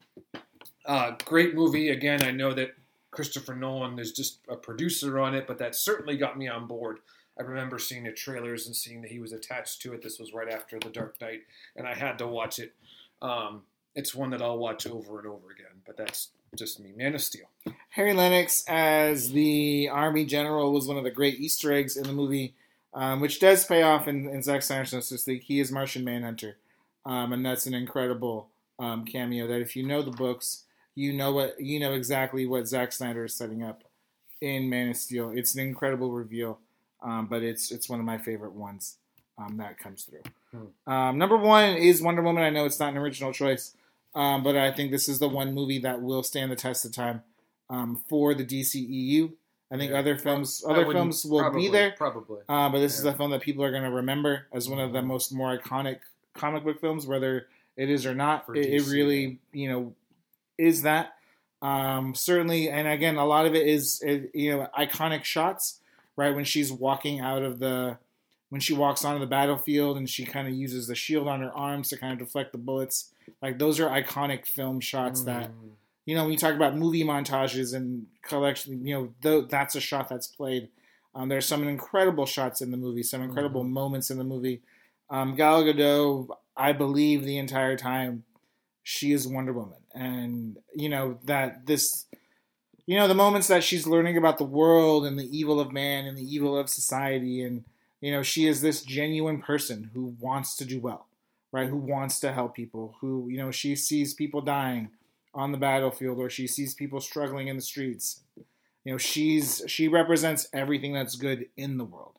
Uh, great movie. Again, I know that Christopher Nolan is just a producer on it, but that certainly got me on board. I remember seeing the trailers and seeing that he was attached to it. This was right after The Dark Knight, and I had to watch it. Um, it's one that I'll watch over and over again, but that's just me. Man of Steel. Harry Lennix as the army general was one of the great Easter eggs in the movie, um, which does pay off in, in Zack Snyder's Justice League. He is Martian Manhunter, um, and that's an incredible um, cameo. That if you know the books, you know what you know exactly what Zack Snyder is setting up in Man of Steel. It's an incredible reveal, um, but it's it's one of my favorite ones um, that comes through. Hmm. Um, number one is Wonder Woman. I know it's not an original choice. Um, but I think this is the one movie that will stand the test of time um, for the DCEU. I think Yeah. other films, I other films will probably, be there, Probably. uh, but this is Yeah. the film that people are going to remember as one of the most more iconic comic book films, whether it is or not. It, it really, you know, is that um, certainly. And again, a lot of it is, you know, iconic shots. Right when she's walking out of the, when she walks onto the battlefield and she kind of uses the shield on her arms to kind of deflect the bullets. Like those are iconic film shots that Mm. you know, when you talk about movie montages and collection, you know, th- that's a shot that's played. Um, there's some incredible shots in the movie, some incredible Mhm. moments in the movie. Um, Gal Gadot, I believe the entire time, she is Wonder Woman, and you know that this, you know, the moments that she's learning about the world and the evil of man and the evil of society, and you know, she is this genuine person who wants to do well, right? Who wants to help people, who you know, she sees people dying on the battlefield or she sees people struggling in the streets. You know she's she represents everything that's good in the world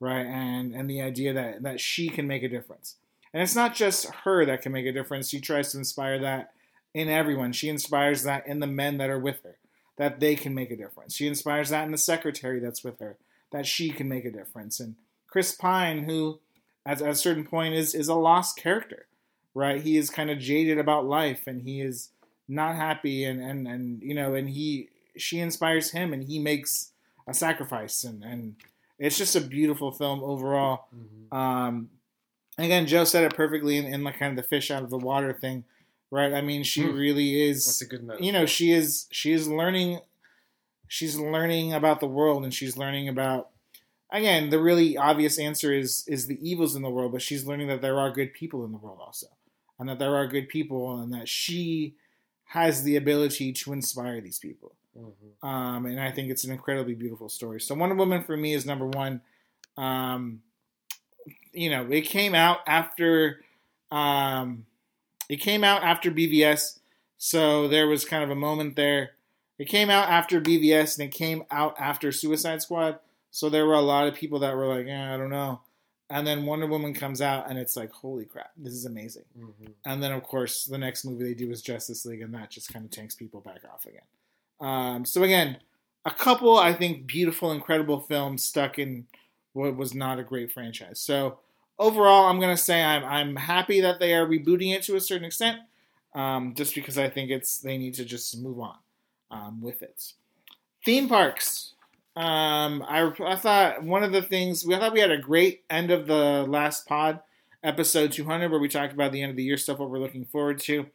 right? And and the idea that that she can make a difference. And it's not just her that can make a difference. She tries to inspire that in everyone. She inspires that in the men that are with her that they can make a difference. She inspires that in the secretary that's with her that she can make a difference. And chris pine who at, at a certain point is is a lost character right he is kind of jaded about life and he is not happy and and and you know and he she inspires him and he makes a sacrifice and and it's just a beautiful film overall Mhm. um again joe said it perfectly in, in like kind of the fish out of the water thing right i mean she Hmm. really That's is a good metaphor. you know she is she is learning she's learning about the world and she's learning about again the really obvious answer is is the evils in the world but she's learning that there are good people in the world also and that there are good people and that she has the ability to inspire these people Mhm. um, and I think it's an incredibly beautiful story. So Wonder Woman for me is number one. Um, you know, it came out after um, it came out after BVS, so there was kind of a moment there. It came out after BVS and it came out after Suicide Squad, so there were a lot of people that were like, eh, I don't know. And then Wonder Woman comes out and it's like, holy crap, this is amazing. Mhm. And then, of course, the next movie they do is Justice League, and that just kind of tanks people back off again. Um, so, again, a couple, I think, beautiful, incredible films stuck in what was not a great franchise. So, overall, I'm going to say I'm, I'm happy that they are rebooting it to a certain extent, um, just because I think it's they need to just move on um, with it. Theme parks. Um, I, I thought one of the things, we I thought we had a great end of the last pod episode 200 where we talked about the end of the year stuff what we're looking forward to.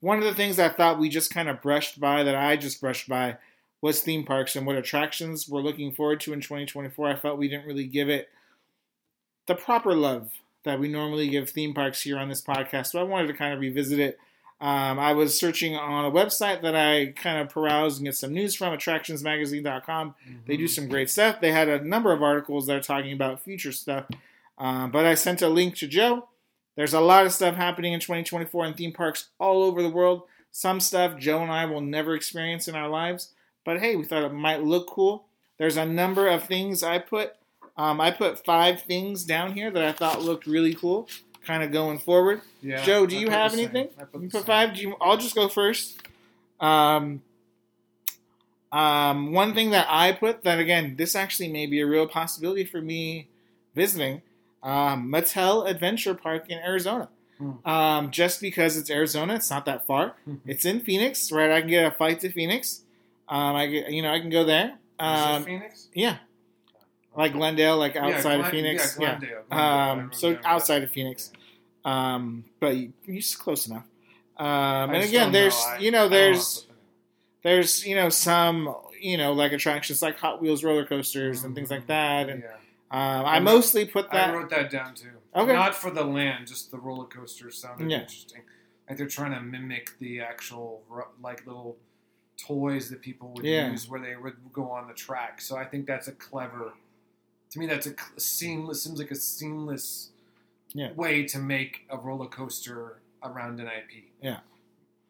One of the things i thought we just kind of brushed by that i just brushed by was theme parks and what attractions we're looking forward to in 2024 i felt we didn't really give it the proper love that we normally give theme parks here on this podcast so i wanted to kind of revisit it um, i was searching on a website that i kind of perused and get some news from attractionsmagazine.com they do some great stuff. They had a number of articles that are talking about future stuff. Um, but I sent a link to Joe. There's a lot of stuff happening in 2024 in theme parks all over the world. Some stuff Joe and I will never experience in our lives. But hey, we thought it might look cool. There's a number of things I put. Um, I put five things down here that I thought looked really cool, kind of going forward. Yeah, Joe, do you have anything? Put You put five. Do you, I'll just go first. Um, um, one thing that I put that again, this actually may be a real possibility for me visiting um, Mattel Adventure Park in Arizona. Hmm. Um, just because it's Arizona, it's not that far. It's in Phoenix, right? I can get a flight to Phoenix. Um, I get, you know, I can go there. Um, Phoenix? yeah, like Glendale, like Yeah, outside of Phoenix. Yeah, Yeah. Glendale, Glendale, Um, so that. outside of Phoenix. Um, but you, you're close enough. Um, and again, there's know. I- you know there's there's you know some you know like attractions like Hot Wheels roller coasters and things like that, and yeah. Um, I I mostly put that. I wrote that down too. Okay. Not for the land, just the roller coaster sounded Yeah. interesting. Like they're trying to mimic the actual like little toys that people would Yeah. use where they would go on the track. So I think that's a clever. To me, that's a seamless. Seems like a seamless Yeah. way to make a roller coaster around an IP. Yeah.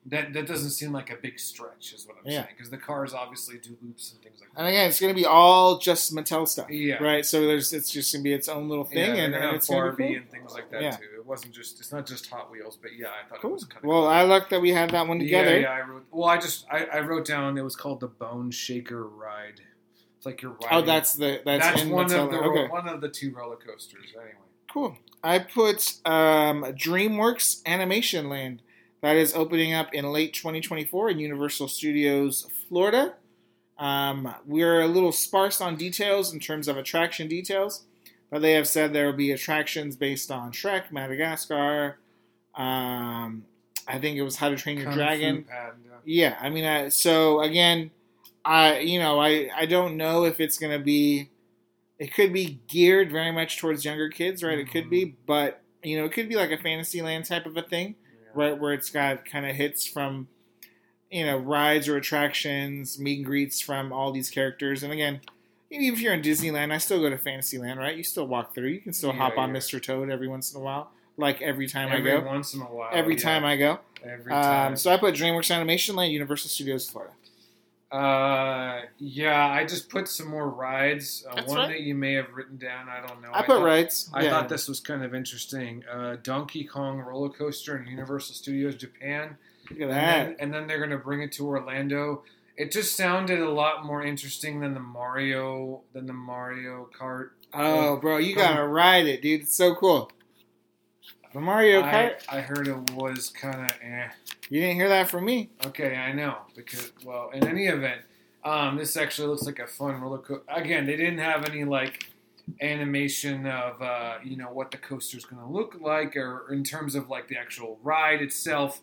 That that doesn't seem like a big stretch, is what I'm Yeah. saying, because the cars obviously do loops and things like that. and again, it's going to be all just Mattel stuff, Yeah. right? So there's it's just going to be its own little thing, Yeah, and, and it's Barbie cool. and things like that Yeah. too. It wasn't just it's not just Hot Wheels, but yeah, I thought it was kind of Well, I like that we had that one together. Yeah, yeah, I wrote. Well, I just I, I wrote down it was called the Bone Shaker Ride. It's like you're riding. Oh, that's the that's, that's one Mattel. of the okay. one of the two roller coasters. Anyway, Cool. I put um, DreamWorks Animation Land. That is opening up in late 2024 in Universal Studios, Florida. Um, we're a little sparse on details in terms of attraction details, but they have said there will be attractions based on Shrek, Madagascar. Um, I think it was How to Train Your Kung Dragon. Pad, yeah. Yeah, I mean, uh, so again, I you know I I don't know if it's gonna be. It could be geared very much towards younger kids, right? It could be, but you know, it could be like a Fantasyland type of a thing, Yeah. right? Where it's got kind of hits from, you know, rides or attractions, meet and greets from all these characters. And again, even if you're in Disneyland, I still go to Fantasyland, right? You still walk through. You can still Yeah, hop on yeah. Mr. Toad every once in a while, like every time Every I go. once in a while. Every time I go. Every time. Um, so I put DreamWorks Animation Land, Universal Studios, Florida. Uh, yeah, I just put some more rides. Uh, That's one right. that you may have written down. I don't know. I put thought, rights. I yeah. thought this was kind of interesting. Uh, Donkey Kong roller coaster in Universal Studios Japan. Look at and that. then, and then they're going to bring it to Orlando. It just sounded a lot more interesting than the Mario than the Mario Kart. Oh, bro, you gotta ride it, dude. It's so cool. The Mario I, Kart. I heard it was kind of eh. You didn't hear that from me. Okay, I know because well, in any event, um, this actually looks like a fun roller coaster. Again, they didn't have any like animation of uh, you know what the coaster's going to look like, or in terms of like the actual ride itself.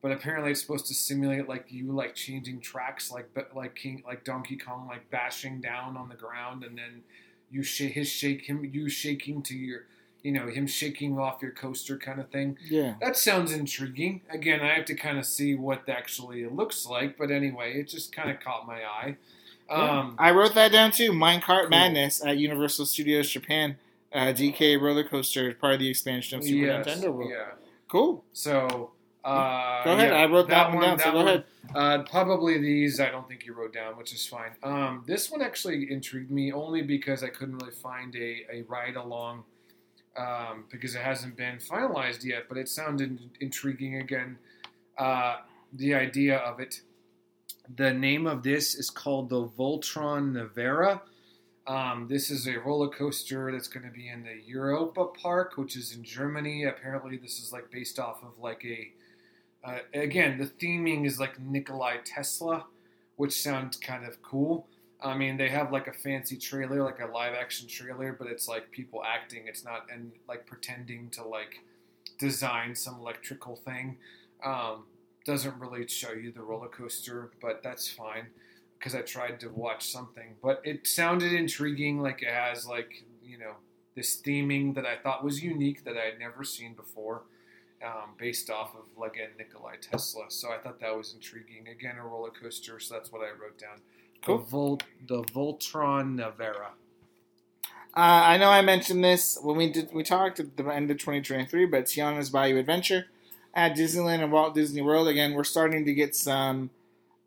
But apparently, it's supposed to simulate like you like changing tracks, like like King, like Donkey Kong, like bashing down on the ground, and then you shake his shake him, you shaking to your, you know, him shaking off your coaster kind of thing. Yeah. That sounds intriguing. Again, I have to kind of see what actually it looks like, but anyway, it just kind of caught my eye. Um, I wrote that down too. Minecart Cool. Madness at Universal Studios Japan. Uh, DK roller coaster, part of the expansion of Super yes, Nintendo World. Yeah. Cool. So. Uh, Go ahead. yeah, I wrote that, one down. so go ahead. Uh, probably these I don't think you wrote down, which is fine. Um, this one actually intrigued me only because I couldn't really find a, a ride along um, because it hasn't been finalized yet, but it sounded intriguing again. Uh, the idea of it. The name of this is called the Voltron Nevera. Um, this is a roller coaster that's going to be in the Europa Park, which is in Germany. Apparently, this is like based off of like a uh, again, the theming is like Nikolai Tesla, which sounds kind of cool. I mean, they have like a fancy trailer, like a live action trailer, but it's like people acting. It's not and like pretending to like design some electrical thing. Um, doesn't really show you the roller coaster, but that's fine because I tried to watch something. But it sounded intriguing, like it has like you know this theming that I thought was unique that I had never seen before um, based off of like a Nikolai Tesla. So I thought that was intriguing. Again, a roller coaster. So that's what I wrote down. Cool. The, Vol- the Voltron Nevera. Uh, I know I mentioned this when we did we talked at the end of 2023, but Tiana's Bayou Adventure at Disneyland and Walt Disney World. Again, we're starting to get some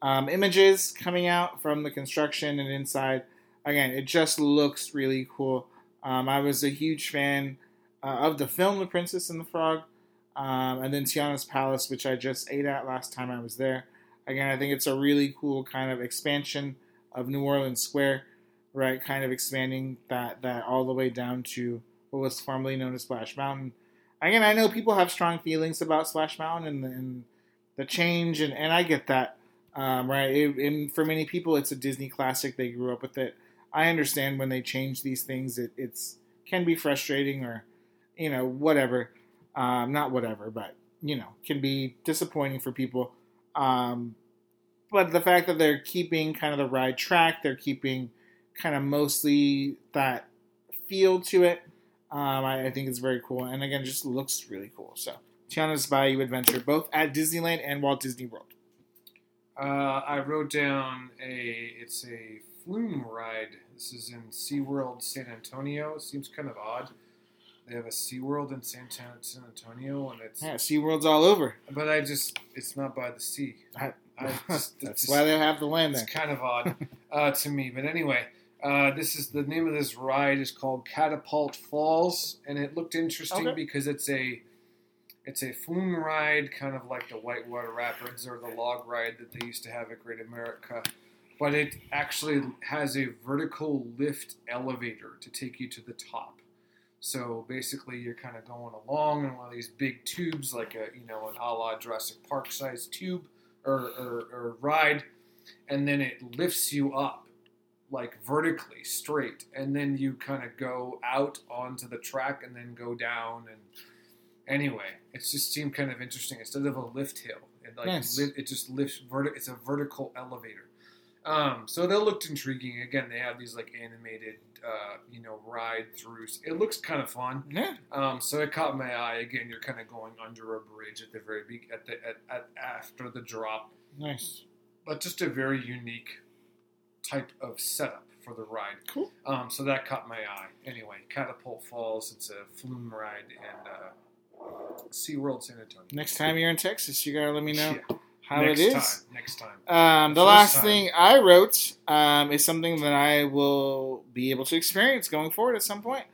um, images coming out from the construction and inside. Again, it just looks really cool. Um, I was a huge fan uh, of the film The Princess and the Frog, um, and then Tiana's Palace, which I just ate at last time I was there. Again, I think it's a really cool kind of expansion of New Orleans Square right? Kind of expanding that that all the way down to what was formerly known as Splash Mountain. Again, I know people have strong feelings about Splash Mountain and the, and the change, and, and I get that, um, right? It, and for many people, it's a Disney classic; they grew up with it. I understand when they change these things, it it's can be frustrating or you know whatever, um, not whatever, but you know can be disappointing for people. Um, but the fact that they're keeping kind of the ride track, they're keeping kind of mostly that feel to it. Um, I, I think it's very cool, and again, just looks really cool. So, Tiana's Bayou Adventure, both at Disneyland and Walt Disney World. Uh, I wrote down a. It's a flume ride. This is in SeaWorld San Antonio. It seems kind of odd. They have a SeaWorld in San, San Antonio, and it's. Yeah, SeaWorld's all over. But I just. It's not by the sea. I just, That's it's why they have the land It's kind of odd uh, to me, but anyway, uh, this is the name of this ride is called Catapult Falls, and it looked interesting Okay. because it's a it's a flume ride, kind of like the Whitewater Rapids or the log ride that they used to have at Great America, but it actually has a vertical lift elevator to take you to the top. So basically, you're kind of going along in one of these big tubes, like a you know an a la Jurassic Park size tube or, or, or ride, and then it lifts you up like vertically straight, and then you kind of go out onto the track and then go down. And anyway, it just seemed kind of interesting. Instead of a lift hill, it like Nice. li- it just lifts verti- It's a vertical elevator. Um, so that looked intriguing. Again, they have these like animated, uh, you know, ride throughs. It looks kind of fun. Yeah, Um, so it caught my eye. Again, you're kind of going under a bridge at the very be- at the at, at after the drop, nice. but just a very unique type of setup for the ride. Cool. Um, so that caught my eye. Anyway, Catapult Falls. It's a flume ride and uh, SeaWorld San Antonio. Next time you're in Texas, you gotta let me know Yeah, how next it is. time. Next time. Um, the First last time. thing I wrote um, is something that I will be able to experience going forward at some point.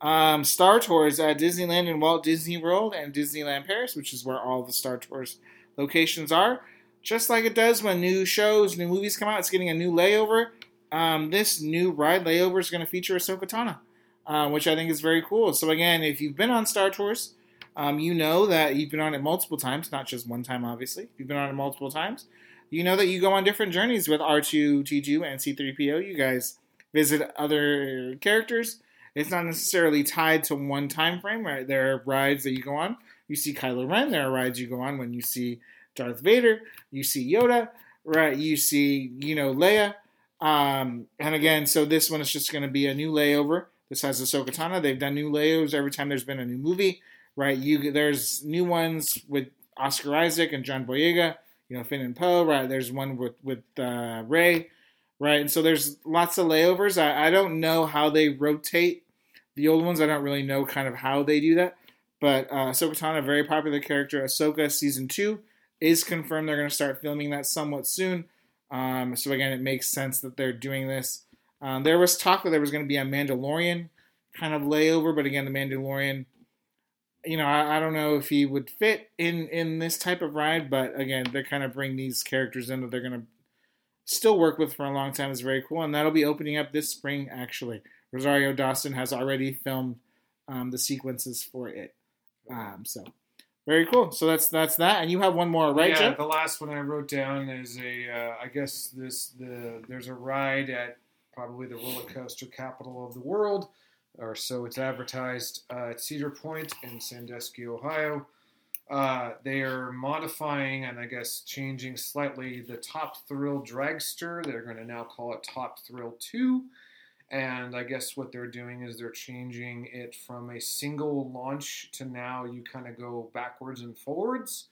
Um, Star Tours at Disneyland and Walt Disney World and Disneyland Paris, which is where all the Star Tours locations are. Just like it does when new shows, new movies come out, it's getting a new layover. Um, this new ride layover is going to feature Ahsoka Tano, uh, which I think is very cool. So again, if you've been on Star Tours, um, you know that you've been on it multiple times, not just one time, obviously. You've been on it multiple times you know that you go on different journeys with R2, T2, and C3PO. You guys visit other characters. It's not necessarily tied to one time frame, right? There are rides that you go on. You see Kylo Ren. There are rides you go on when you see Darth Vader. You see Yoda, right? You see, you know, Leia. Um, and again, so this one is just going to be a new layover. This has Ahsoka Tano. They've done new layovers every time there's been a new movie, right? You there's new ones with Oscar Isaac and John Boyega you know Finn and Poe, right? There's one with with uh, Rey, right? And so there's lots of layovers. I, I don't know how they rotate the old ones. I don't really know kind of how they do that. But uh, Ahsoka Tano, very popular character. Ahsoka season two is confirmed. They're going to start filming that somewhat soon. Um, so again, it makes sense that they're doing this. Um, there was talk that there was going to be a Mandalorian kind of layover, but again, the Mandalorian you know, I, I don't know if he would fit in in this type of ride, but again, they're kind of bring these characters in that they're gonna still work with for a long time. Is very cool, and that'll be opening up this spring. Actually, Rosario Dawson has already filmed um, the sequences for it, um, so very cool. So that's that's that, and you have one more, right, yeah, the last one I wrote down is a. Uh, I guess this the there's a ride at probably the roller coaster capital of the world, or so it's advertised uh, at Cedar Point in Sandusky, Ohio. Uh, they are modifying and I guess changing slightly the Top Thrill Dragster. They're going to now call it Top Thrill 2. And I guess what they're doing is they're changing it from a single launch to now you kind of go backwards and forwards.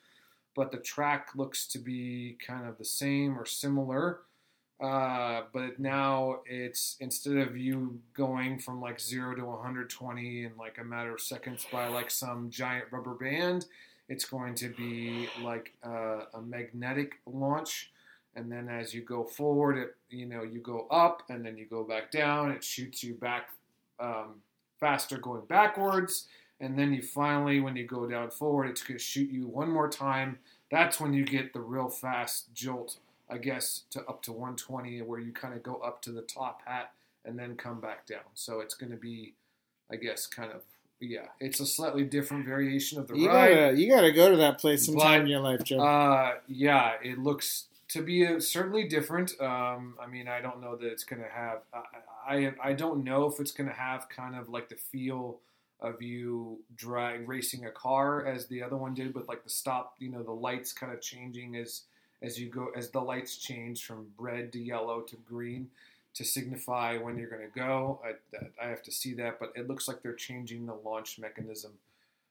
But the track looks to be kind of the same or similar. Uh, but now it's instead of you going from like zero to 120 in like a matter of seconds by like some giant rubber band, it's going to be like uh, a magnetic launch. And then as you go forward, it you know you go up and then you go back down. It shoots you back um, faster going backwards, and then you finally, when you go down forward, it's going to shoot you one more time. That's when you get the real fast jolt I guess, to up to 120, where you kind of go up to the top hat and then come back down. So it's going to be, I guess, kind of yeah. It's a slightly different variation of the You ride. gotta you gotta go to that place sometime But, in your life, Joe. Uh, yeah, it looks to be uh certainly different. Um, I mean, I don't know that it's going to have. I, I I don't know if it's going to have kind of like the feel of you drag racing a car as the other one did with like the stop. You know, the lights kind of changing as as you go as the lights change from red to yellow to green. to signify when you're going to go. I, I have to see that, but it looks like they're changing the launch mechanism,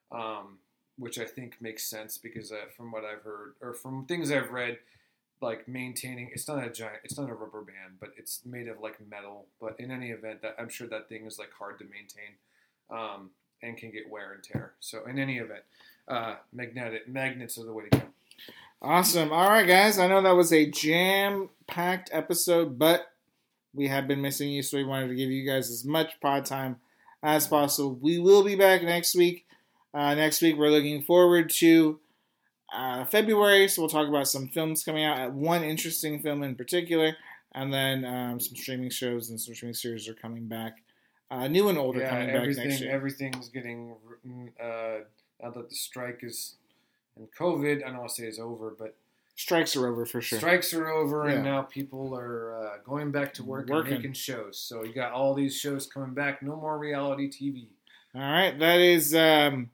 um, which I think makes sense because uh, from what I've heard or from things I've read, like maintaining it's not a giant, it's not a rubber band, but it's made of like metal. But in any event, that I'm sure that thing is like hard to maintain um, and can get wear and tear. So in any event, uh, magnetic magnets are the way to go. Awesome. All right, guys. I know that was a jam packed episode, but we have been missing you, so we wanted to give you guys as much pod time as possible. We will be back next week. Uh, next week, we're looking forward to uh, February, so we'll talk about some films coming out. One interesting film in particular, and then um, some streaming shows and some streaming series are coming back. Uh, new and older yeah, coming back next year. everything's getting uh, now that the strike is and COVID. I don't want to say is over, but Strikes are over for sure. strikes are over, and now people are uh, going back to work Working. and making shows. So you got all these shows coming back. No more reality TV. All right, that is um,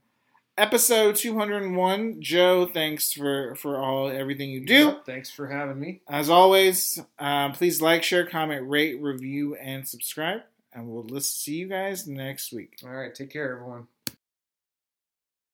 episode 201. Joe, thanks for for all everything you do. Yep, thanks for having me. As always, uh, please like, share, comment, rate, review, and subscribe. And we'll see you guys next week. All right, take care, everyone.